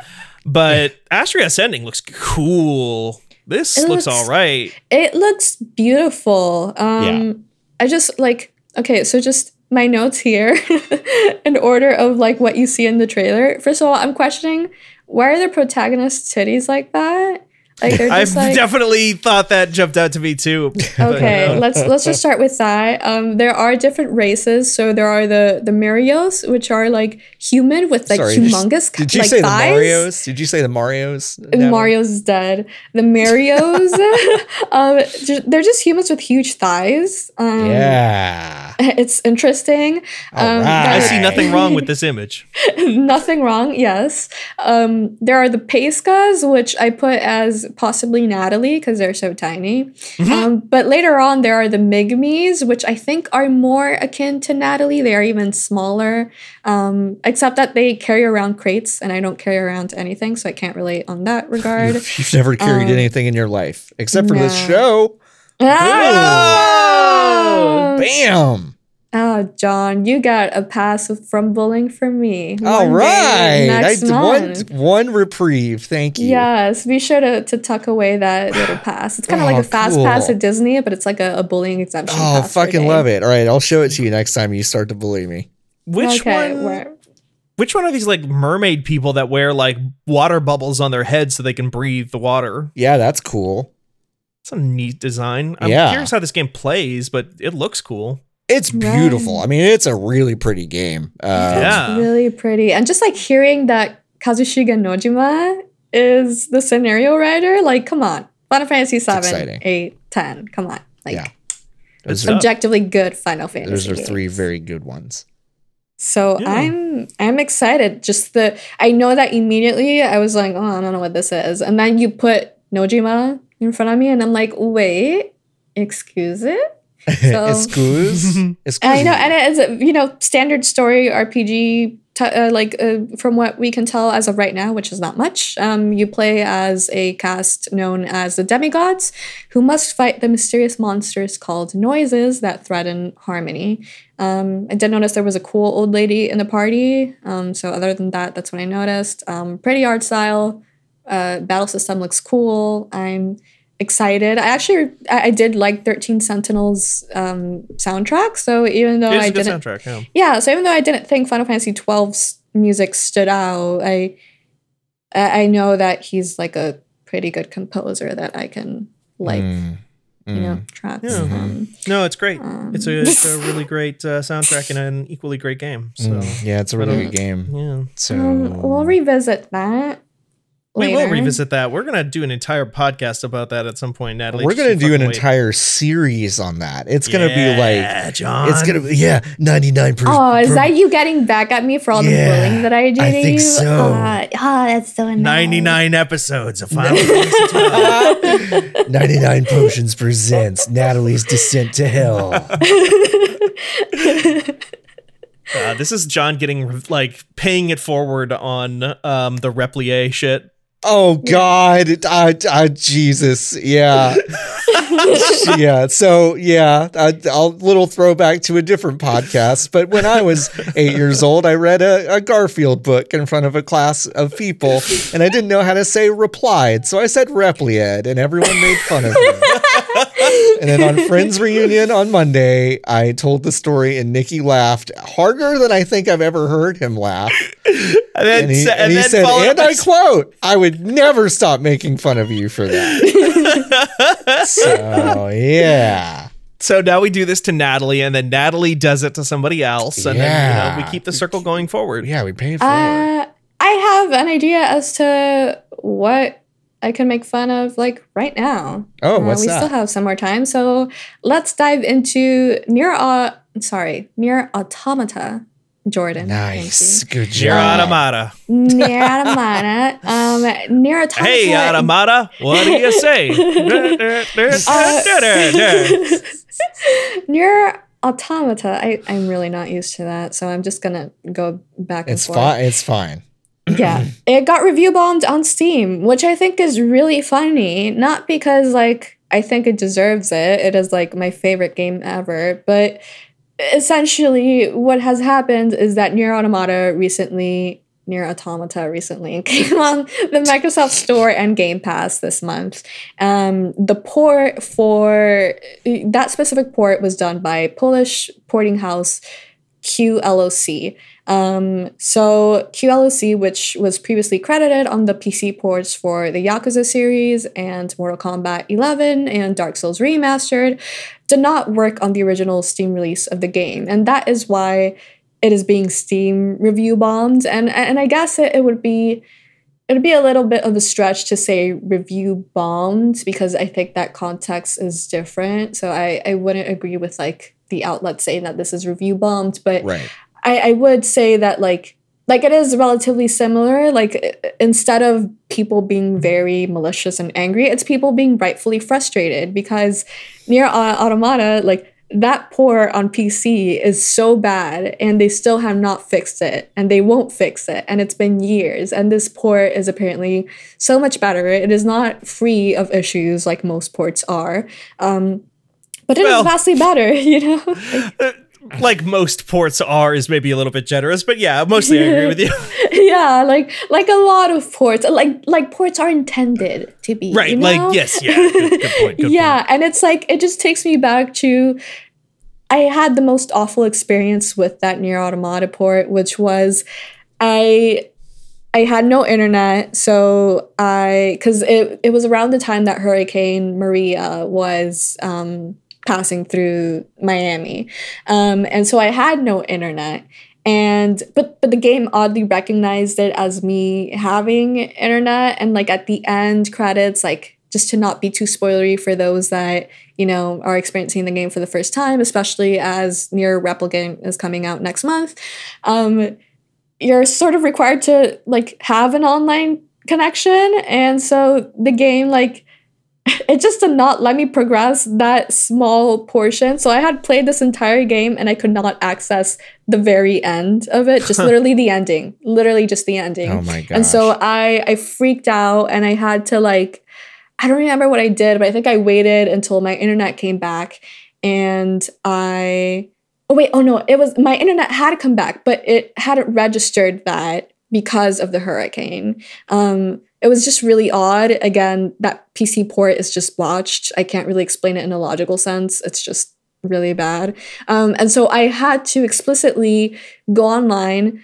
But Astria Ascending looks cool. This looks, looks- all right. It looks beautiful. Um I just like okay, so just my notes here in order of like what you see in the trailer. First of all, I'm questioning why are the protagonist's titties like that? Like they're I've just like definitely thought that jumped out to me too. Okay, let's let's just start with that. Um, there are different races. So there are the the Marios, which are like human with like Sorry, did you- humongous Did you like say thighs. the Marios? Did you say the Marios? And Natalie? Mario's is dead. The Marios, um, they're just humans with huge thighs. Um, Yeah. it's interesting. Um, right. I see nothing wrong with this image. nothing wrong. Yes. Um, there are the Pescas, which I put as possibly Natalie because they're so tiny. Mm-hmm. Um, but later on, there are the Migmies, which I think are more akin to Natalie. They are even smaller, um, except that they carry around crates, and I don't carry around anything, so I can't relate on that regard. You've, you've never carried Um, anything in your life except for this show. Ah! Bam. Oh, John, you got a pass from bullying from me. All One day next I, one, month. one reprieve. Thank you. Yes, be sure to, to tuck away that little pass. It's kind of Oh, like a oh, fast pass at Disney, but it's like a, a bullying exemption. Oh, pass fucking love it. All right. I'll show it to you next time you start to bully me. Which okay, one? where- Which one are these like mermaid people that wear like water bubbles on their heads so they can breathe the water? Yeah, that's cool. It's a neat design. I'm Yeah. curious how this game plays, but it looks cool. It's Right. beautiful. I mean, it's a really pretty game. Um, Yeah. really pretty. And just like hearing that Kazushige Nojima is the scenario writer, like, come on. Final Fantasy 7, exciting. 8, 10. Come on. Like, Yeah. Those stuff. are, objectively good Final Fantasy. those are three very good ones. So Yeah. I'm I'm excited. Just the I know that immediately I was like, oh, I don't know what this is, and then you put Nojima in front of me, and I'm like, wait, excuse it. So- Excuse? Excuse I know, and it is a, you know standard story RPG. T- uh, like uh, from what we can tell as of right now, which is not much, um, you play as a cast known as the demigods, who must fight the mysterious monsters called noises that threaten harmony. Um, I did notice there was a cool old lady in the party. Um, so other than that, that's what I noticed. Um, pretty art style. Uh, battle system looks cool. I'm excited. I actually I, I did like 13 Sentinels um, soundtrack. So even though It is I a good didn't soundtrack. Yeah. yeah, so even though I didn't think Final Fantasy 12's music stood out, I I I know that he's like a pretty good composer that I can like, Mm, you mm. know, tracks. Yeah. Um, No, it's great. um, It's a, it's a really great uh, soundtrack and an equally great game. So Mm, yeah, it's a really good game. yeah, So um, we'll revisit that. We will revisit that. We're gonna do an entire podcast about that at some point, Natalie. we're gonna do an wait. entire series on that. It's gonna be like John. it's gonna be yeah, ninety nine percent. Oh, is that you getting back at me for all the bullying that I do I to think you? so. Uh, oh, that's so annoying. 99 episodes of Final Fantasy ninety nine potions presents Natalie's descent to hell? Uh, this is John getting like paying it forward on um, the replier shit. Oh God, uh, uh, Jesus, yeah, yeah. So yeah, a, a little throwback to a different podcast. But when I was eight years old, I read a, a Garfield book in front of a class of people, and I didn't know how to say replied, so I said replied, and everyone made fun of me. And then on Friends reunion on Monday, I told the story, and Nikki laughed harder than I think I've ever heard him laugh. And then, And he, sa- and he then said, and I quote, I would never stop making fun of you for that. so, yeah. So now we do this to Natalie, and then Natalie does it to somebody else, and then you know we keep the circle going forward. Yeah, we pay for it forward. Uh, I have an idea as to what I can make fun of, like right now. Oh, Uh, what's we that? still have some more time, so let's dive into Nier. Uh, sorry, Nier Automata. Jordan. nice. Good Dear job. Automata. Nier Automata. Um, Nier Automata. Hey, Automata, what do you say? Nier Automata. I, I'm really not used to that, so I'm just gonna go back and It's forth. fine. It's fine. Yeah it got review bombed on steam which i think is really funny not because like i think it deserves it. It is like my favorite game ever. But essentially, what has happened is that Nier Automata recently, Nier Automata recently came on the Microsoft Store and Game Pass this month. Um, the port for that specific port was done by Polish porting house QLOC. Um, so QLOC, which was previously credited on the PC ports for the Yakuza series and Mortal Kombat 11 and Dark Souls Remastered, did not work on the original Steam release of the game, and that is why it is being Steam review bombed. And and I guess it, it would be it'd be a little bit of a stretch to say review bombed because I think that context is different. So I I wouldn't agree with like the outlet saying that this is review bombed, but Right. I, I would say that like like it is relatively similar like instead of people being very malicious and angry it's people being rightfully frustrated because Nier Automata like that port on pc is so bad and they still have not fixed it and they won't fix it and it's been years and this port is apparently so much better. It is not free of issues like most ports are um, but it is Well- vastly better you know? Like, like most ports are is maybe a little bit generous, but yeah, mostly I agree with you. yeah like like a lot of ports like like ports are intended to be right, you know? like yes, yeah, good, good point. Good yeah point. and it's like it just takes me back to i had the most awful experience with that Nier Automata port which was i i had no internet so i because it, it was around the time that hurricane maria was um passing through miami. Um and so i had no internet. And but but the game oddly recognized it as me having internet. And like at the end credits like just to not be too spoilery for those that you know are experiencing the game for the first time especially as Nier Replicant is coming out next month um you're sort of required to like have an online connection. And so the game like it just did not let me progress that small portion. So I had played this entire game and I could not access the very end of it. Just literally the ending. Literally just the ending. Oh my gosh. And so I I freaked out and I had to like I don't remember what I did, but I think I waited until my internet came back and I Oh wait, oh no, it was my internet had come back, but it hadn't registered that because of the hurricane. Um it was just really odd. Again, that PC port is just botched. I can't really explain it in a logical sense. It's just really bad. Um, and so I had to explicitly go online,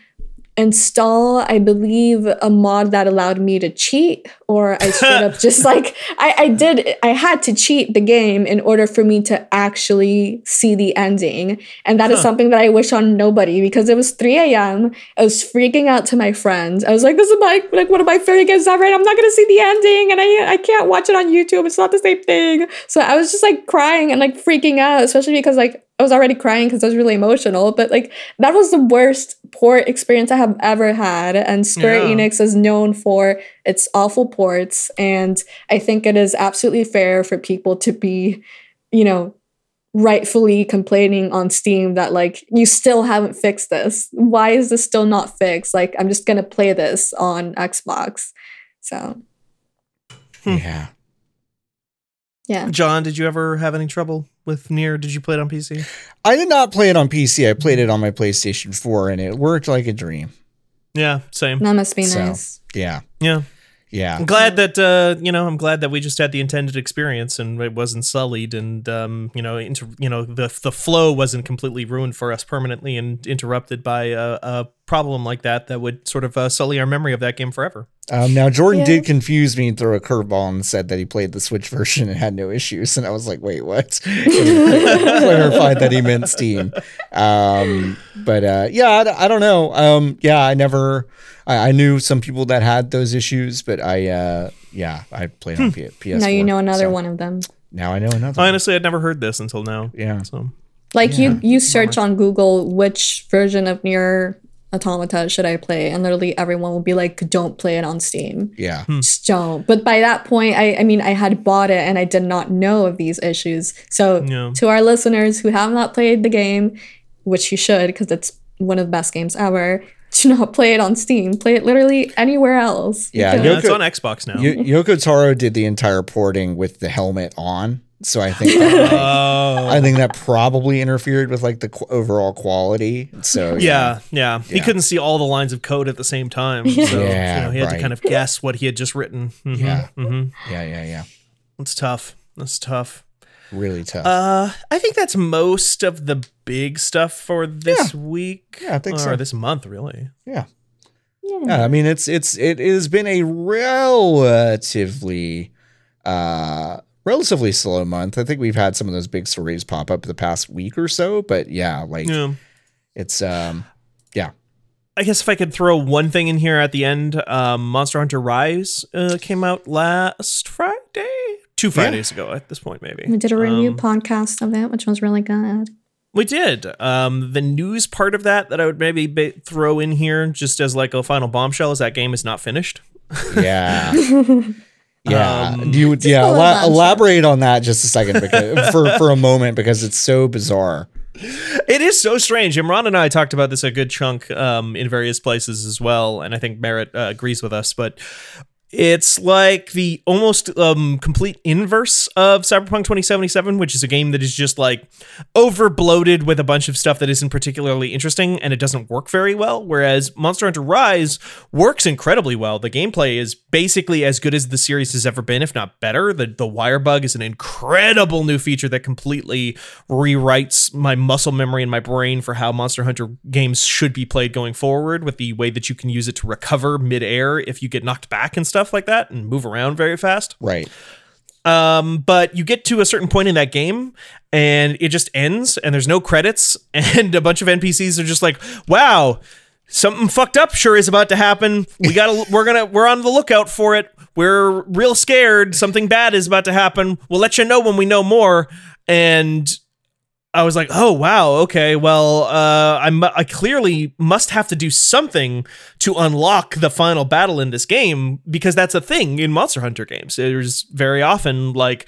install, I believe, a mod that allowed me to cheat, or I straight up just like I, I did I had to cheat the game in order for me to actually see the ending. And that is Huh. something that I wish on nobody because it was 3 a.m. I was freaking out to my friends. I was like, this is my like one of my favorite games ever, and I'm not gonna see the ending, and I I can't watch it on YouTube. It's not the same thing. So I was just like crying and like freaking out, especially because like I was already crying because I was really emotional. But like that was the worst port experience I have ever had. And Square Yeah. Enix is known for its awful ports, and I think it is absolutely fair for people to be, you know, rightfully complaining on Steam that like you still haven't fixed this. Why is this still not fixed? Like I'm just gonna play this on Xbox. So Hmm. yeah. Yeah. John, did you ever have any trouble with Nier? Did you play it on PC? I did not play it on PC. I played it on my PlayStation 4 and it worked like a dream. Yeah, same. That must be So- nice. Yeah. Yeah. Yeah. I'm glad that uh, you know. I'm glad that we just had the intended experience and it wasn't sullied, and um, you know, inter- you know, the the flow wasn't completely ruined for us permanently and interrupted by a, a problem like that that would sort of uh, sully our memory of that game forever. Um, now Jordan Yeah. did confuse me and throw a curveball and said that he played the Switch version and had no issues, and I was like, "Wait, what?" Clarified that he meant Steam. Um, but uh, yeah, I, I don't know. Um, yeah, I never. I, I knew some people that had those issues, but I, uh, yeah, I played on P- PS4. now you know another so one of them. Now I know another. one. Honestly, I'd never heard this until now. Yeah. So Like Yeah. you you search on Google which version of Nier Automata should I play, and literally everyone will be like, "Don't play it on Steam, Yeah. Hmm. just don't." But by that point, I I mean I had bought it and I did not know of these issues. So Yeah. to our listeners who have not played the game, which you should because it's one of the best games ever, Do not play it on Steam. Play it literally anywhere else. Yeah, Because- Yeah, it's on Xbox now. Y- Yoko Taro did the entire porting with the helmet on, so I think that, Oh. I think that probably interfered with like the qu- overall quality. So Yeah, yeah. He couldn't see all the lines of code at the same time. So Yeah, you know, he had to kind of guess what he had just written. Mhm, Yeah. mhm. yeah, yeah, yeah. That's tough. That's tough. Really tough. Uh, I think that's most of the big stuff for this week. Yeah, I think or so. this month, really. yeah. Yeah. Yeah, I mean it's it's it has been a relatively uh relatively slow month. I think we've had some of those big stories pop up the past week or so, but yeah, like Yeah. it's um yeah. I guess if I could throw one thing in here at the end, um, Monster Hunter Rise uh, came out last Friday, two Fridays ago at this point, maybe. We did a review Um, podcast of it, which was really good. We did. Um, the news part of that that I would maybe ba- throw in here just as like a final bombshell is that game is not finished. Yeah. Yeah. Um, Do you yeah, ela- elaborate on that just a second because for for a moment because it's so bizarre. It is so strange. Imran and I talked about this a good chunk um, in various places as well, and I think Merritt uh, agrees with us. But it's like the almost um, complete inverse of Cyberpunk 2077, which is a game that is just like over bloated with a bunch of stuff that isn't particularly interesting and it doesn't work very well. Whereas Monster Hunter Rise works incredibly well. The gameplay is basically as good as the series has ever been, if not better. The the wire bug is an incredible new feature that completely rewrites my muscle memory in my brain for how Monster Hunter games should be played going forward, with the way that you can use it to recover midair if you get knocked back and stuff like that and move around very fast. Right. Um, but you get to a certain point in that game and it just ends and there's no credits and a bunch of NPCs are just like, wow, something fucked up sure is about to happen. We gotta we're gonna we're on the lookout for it. We're real scared. Something bad is about to happen. We'll let you know when we know more. And I was like, oh wow, okay. Well, uh, I'm I clearly must have to do something to unlock the final battle in this game because that's a thing in Monster Hunter games. There's very often like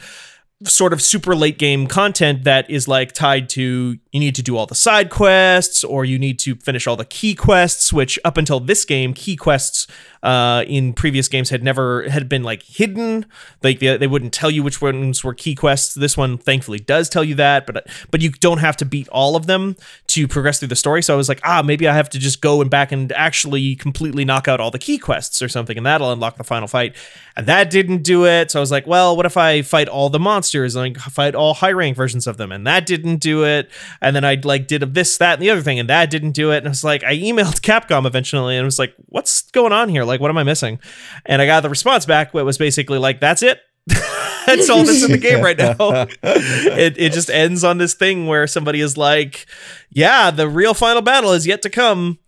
sort of super late game content that is like tied to you need to do all the side quests or you need to finish all the key quests which up until this game key quests uh, in previous games had never had been like hidden. Like they, they wouldn't tell you which ones were key quests. This one thankfully does tell you that but but you don't have to beat all of them to progress through the story. So i was like ah maybe i have to just go and back and actually completely knock out all the key quests or something and that'll unlock the final fight. And that didn't do it. So i was like well what if i fight all the monsters like fight all high rank versions of them? And that didn't do it. And then i like did this that and the other thing and that didn't do it. And i was like i emailed capcom eventually and was like what's going on here? Like what am i missing and i got the response back it was basically like that's it that's all that's in the game right now it, it just ends on this thing where somebody is like yeah the real final battle is yet to come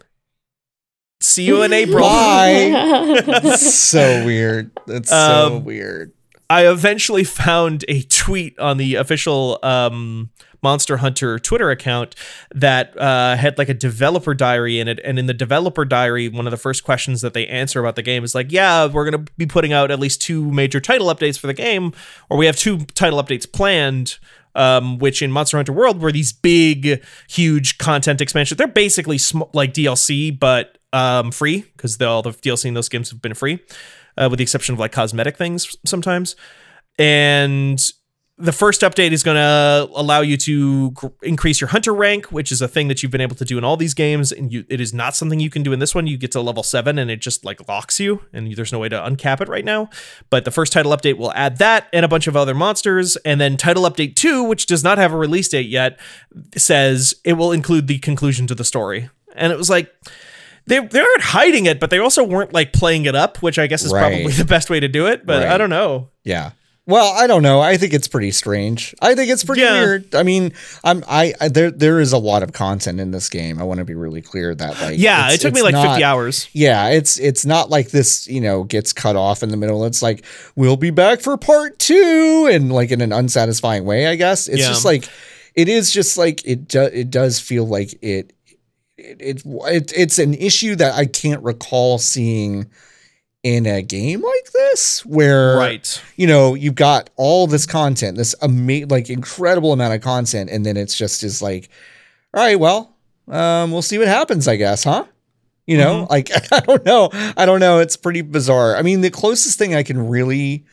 see you in april Bye. So weird. That's so Um, weird. I eventually found a tweet on the official um, Monster Hunter Twitter account that uh, had like a developer diary in it. And in the developer diary, one of the first questions that they answer about the game is like, yeah, we're going to be putting out at least two major title updates for the game, or we have two title updates planned. Um, which in Monster Hunter World were these big, huge content expansions. They're basically sm- like DLC, but um, free because all the DLC in those games have been free uh, with the exception of like cosmetic things sometimes. And the first update is going to allow you to gr- increase your hunter rank, which is a thing that you've been able to do in all these games, and you, it is not something you can do in this one. You get to level seven, and it just like locks you, and there's no way to uncap it right now. But the first title update will add that and a bunch of other monsters, and then title update two, which does not have a release date yet, says it will include the conclusion to the story. And it was like they they aren't hiding it, but they also weren't like playing it up, which I guess is Right. probably the best way to do it. But I don't know. Yeah. Well, I don't know. I think it's pretty strange. I think it's pretty Yeah. weird. I mean, I'm I, I there there is a lot of content in this game. I want to be really clear that like Yeah, it took me like not- 50 hours. Yeah, it's it's not like this, you know, gets cut off in the middle. It's like we'll be back for part 2 and like in an unsatisfying way, I guess. It's Yeah. just like it is just like it do, it does feel like it it, it it it's an issue that I can't recall seeing in a game like this where Right. you know, you've got all this content, this ama- like incredible amount of content, and then it's just is like, all right, well, um, we'll see what happens, I guess, huh? You know, Mhm. like I don't know. I don't know. It's pretty bizarre. I mean, the closest thing I can really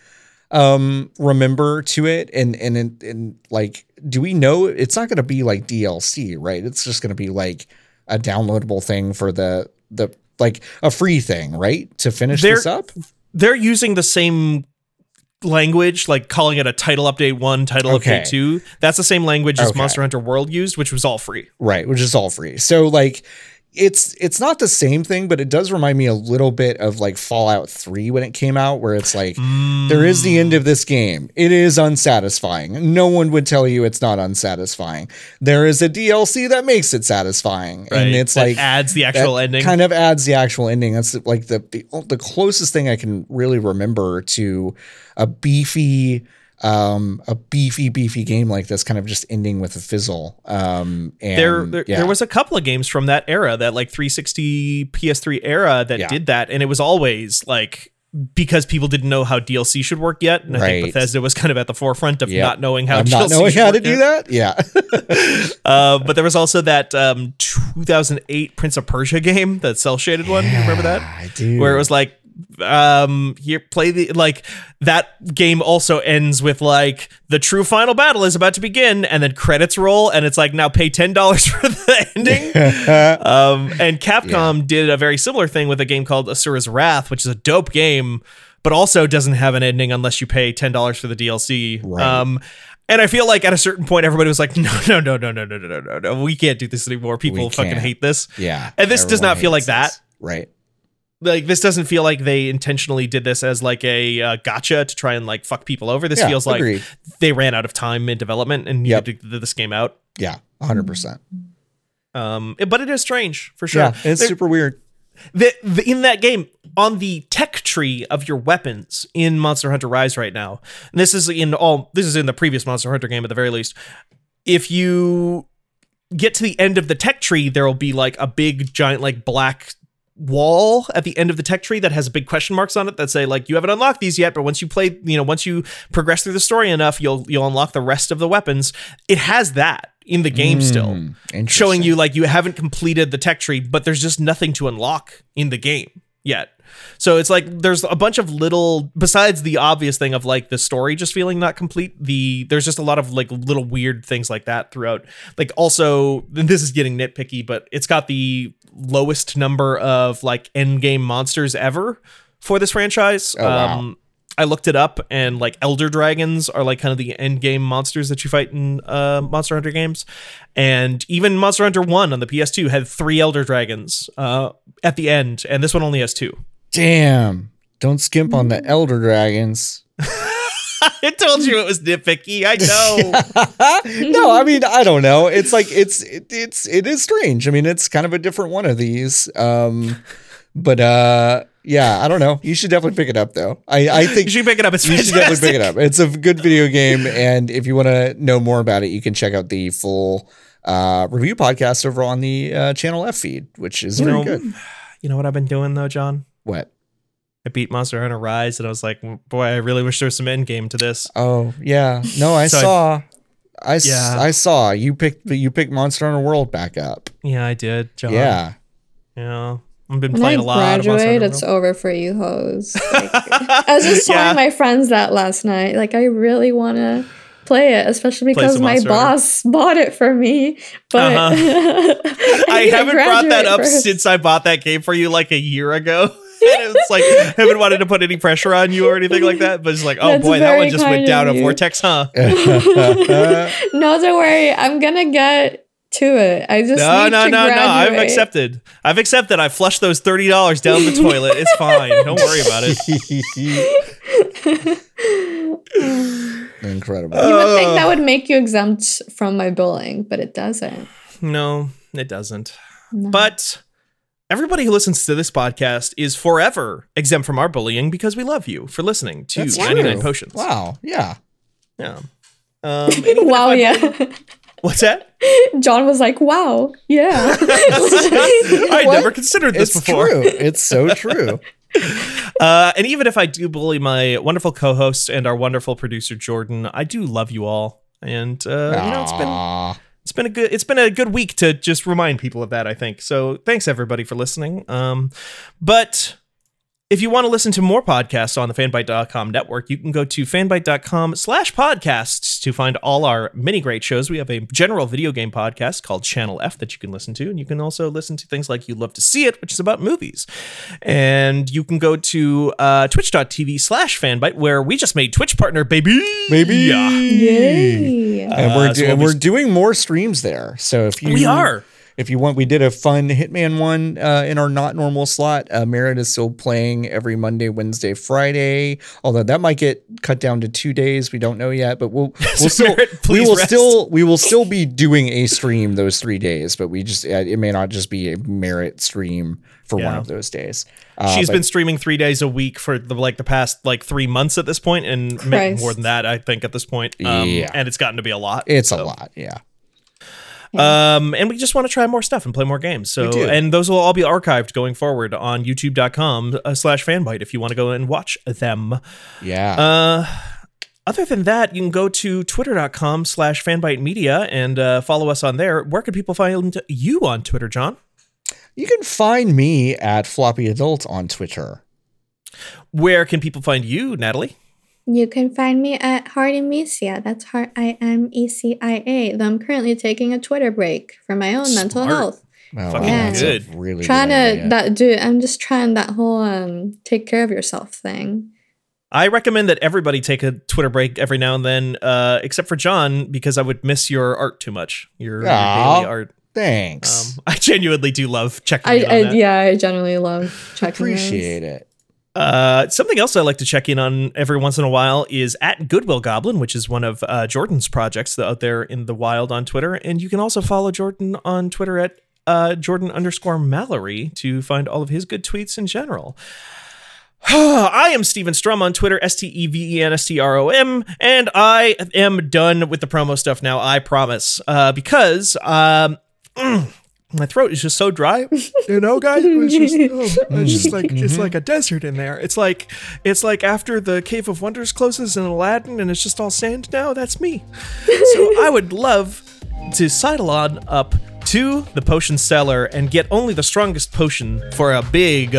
um remember to it and and and, and like do we know it's not going to be like DLC, right? It's just going to be like a downloadable thing for the the like a free thing, right? To finish There- this up? They're using the same language, like calling it a title update one, title Okay. update two. That's the same language as Okay. Monster Hunter World used, which was all free. Right, which is all free. So like it's it's not the same thing, but it does remind me a little bit of like Fallout 3 when it came out, where it's like there is the end of this game. It is unsatisfying. No one would tell you it's not unsatisfying. There is a DLC that makes it satisfying. Right. And it's That like adds the actual ending. Kind of adds the actual ending. That's like the, the the closest thing I can really remember to a beefy um a beefy beefy game like this kind of just ending with a fizzle um and there, there, yeah. there was a couple of games from that era, that like 360 PS3 era, that Yeah. did that, and it was always like because people didn't know how DLC should work yet, and I think Bethesda was kind of at the forefront of Yep. not knowing how I'm DLC not knowing how to do yet. that yeah Uh, but there was also that um, 2008 Prince of Persia game, that cel shaded one. You remember that? I do Where it was like, um, here play the like that game also ends with like the true final battle is about to begin, and then credits roll, and it's like now pay ten dollars for the ending. um, and Capcom did a very similar thing with a game called Asura's Wrath, which is a dope game, but also doesn't have an ending unless you pay ten dollars for the DLC. Right. Um, and I feel like at a certain point, everybody was like, "No, no, no, no, no, no, no, no, no, no. We can't do this anymore. People fucking hate this." yeah And this does not feel like hates that. right Like this doesn't feel like they intentionally did this as like a uh, gotcha to try and like fuck people over. This Yeah, feels like agreed. they ran out of time in development and Yep. needed to get this game out. yeah 100% Um, but it is strange for sure. yeah it's There- super weird the, the, in that game on the tech tree of your weapons in Monster Hunter Rise right now. And this is in all this is in the previous Monster Hunter game at the very least. If you get to the end of the tech tree, there will be like a big giant like black wall at the end of the tech tree that has big question marks on it that say like you haven't unlocked these yet but once you play you know once you progress through the story enough you'll you'll unlock the rest of the weapons. It has that in the game still Hmm, showing you like you haven't completed the tech tree, but there's just nothing to unlock in the game yet. So it's like there's a bunch of little besides the obvious thing of like the story just feeling not complete, the there's just a lot of like little weird things like that throughout. Like also this is getting nitpicky, but it's got the lowest number of like end game monsters ever for this franchise. Oh, wow. Um I looked it up and like elder dragons are like kind of the end game monsters that you fight in uh, Monster Hunter games. And even Monster Hunter 1 on the PS2 had three elder dragons uh, at the end, and this one only has two. damn don't skimp on the elder dragons I told you it was nitpicky. I know. no, I mean I don't know. It's like it's it, it's it is strange. I mean, it's kind of a different one of these. Um, but uh, yeah, I don't know. You should definitely pick it up though. I I you think should pick it up. It's you should definitely pick it up. It's a good video game, and if you want to know more about it, you can check out the full uh, review podcast over on the uh, Channel F feed, which is You very know, good. You know what I've been doing though, John? What? I beat Monster Hunter Rise, and I was like, boy, I really wish there was some end game to this. Oh yeah, no, I So I- saw. I, s- Yeah. I saw you picked you picked Monster Hunter World back up. Yeah, I did, John. Yeah. Yeah. I've been When playing I a lot of Monster graduate, Hunter it's over for you hoes. Like, I was just telling Yeah. my friends that last night. Like, I really want to play it, especially because my boss bought it for me. But Uh-huh. I, I haven't brought that up first. since I bought that game for you like a year ago. and it's like I haven't wanted to put any pressure on you or anything like that. But it's like, oh That's boy, that one just went down of a vortex, huh? No, don't worry. I'm gonna get to it. I just No, need no, to no, no. I've accepted. I've accepted. I flushed those thirty dollars down the toilet. It's fine. Don't worry about it. Incredible. You would think that would make you exempt from my billing, but it doesn't. No, it doesn't. No. But everybody who listens to this podcast is forever exempt from our bullying because we love you for listening to That's 99 true. potions. Wow. Yeah. Yeah. Um, and even if wow, I- yeah. What's that? John was like, "Wow, yeah." I never considered this It's before. true. It's so true. Uh, and even if I do bully my wonderful co-host and our wonderful producer Jordan, I do love you all. And uh, you know, it's been it's been a good it's been a good week to just remind people of that i think so thanks everybody for listening um but if you want to listen to more podcasts on the fanbyte.com network, you can go to fanbyte.com slash podcasts to find all our many great shows. We have a general video game podcast called Channel F that you can listen to. And you can also listen to things like You Love to See It, which is about movies. And you can go to uh, twitch.tv slash fanbyte, where we just made Twitch partner, baby. Baby. Yeah. Yay. And we're, Uh, so we'll and be- we're doing more streams there. So if you We are. If you want, we did a fun Hitman one uh, in our not normal slot. Uh, Merritt is still playing every Monday, Wednesday, Friday. Although that might get cut down to two days. We don't know yet, but we'll we'll still Merritt, we will rest. still we will still be doing a stream those three days. But we just uh, it may not just be a Merritt stream for one of those days. Uh, She's but- been streaming three days a week for the, like the past like three months at this point, and ma- Christ. more than that, I think at this point. Um, Yeah. and it's gotten to be a lot. it's a lot. Yeah. Um, and we just want to try more stuff and play more games. So, and those will all be archived going forward on youtube.com uh, slash fanbyte if you want to go and watch them. Yeah. Uh, other than that, you can go to twitter.com slash fanbyte media and uh, follow us on there. Where can people find you on Twitter, John? you can find me at Floppy Adult on Twitter. Where can people find you, Natalie? You can find me at Heart Emecia. That's Heart I M E C I A. Though I'm currently taking a Twitter break for my own mental health. Oh, Fucking that's a good. Really trying good to idea. that dude. I'm just trying that whole um take care of yourself thing. I recommend that everybody take a Twitter break every now and then, uh, except for John, because I would miss your art too much. Your, your daily art. Thanks. Um, I genuinely do love checking I, in on I that. yeah, I generally love checking. those. Appreciate it. Uh, something else I like to check in on every once in a while is at Goodwill Goblin, which is one of uh, Jordan's projects out there in the wild on Twitter. And you can also follow Jordan on Twitter at uh, Jordan underscore Mallory to find all of his good tweets in general. I am Steven Strom on Twitter, S T E V E N S T R O M, and I am done with the promo stuff now, I promise. Uh, because um, my throat is just so dry. You know, guys, it's just, oh, it's just like it's like a desert in there. It's like it's like after the Cave of Wonders closes in Aladdin, and it's just all sand now. That's me. So I would love to sidle on up to the potion cellar and get only the strongest potion for a big.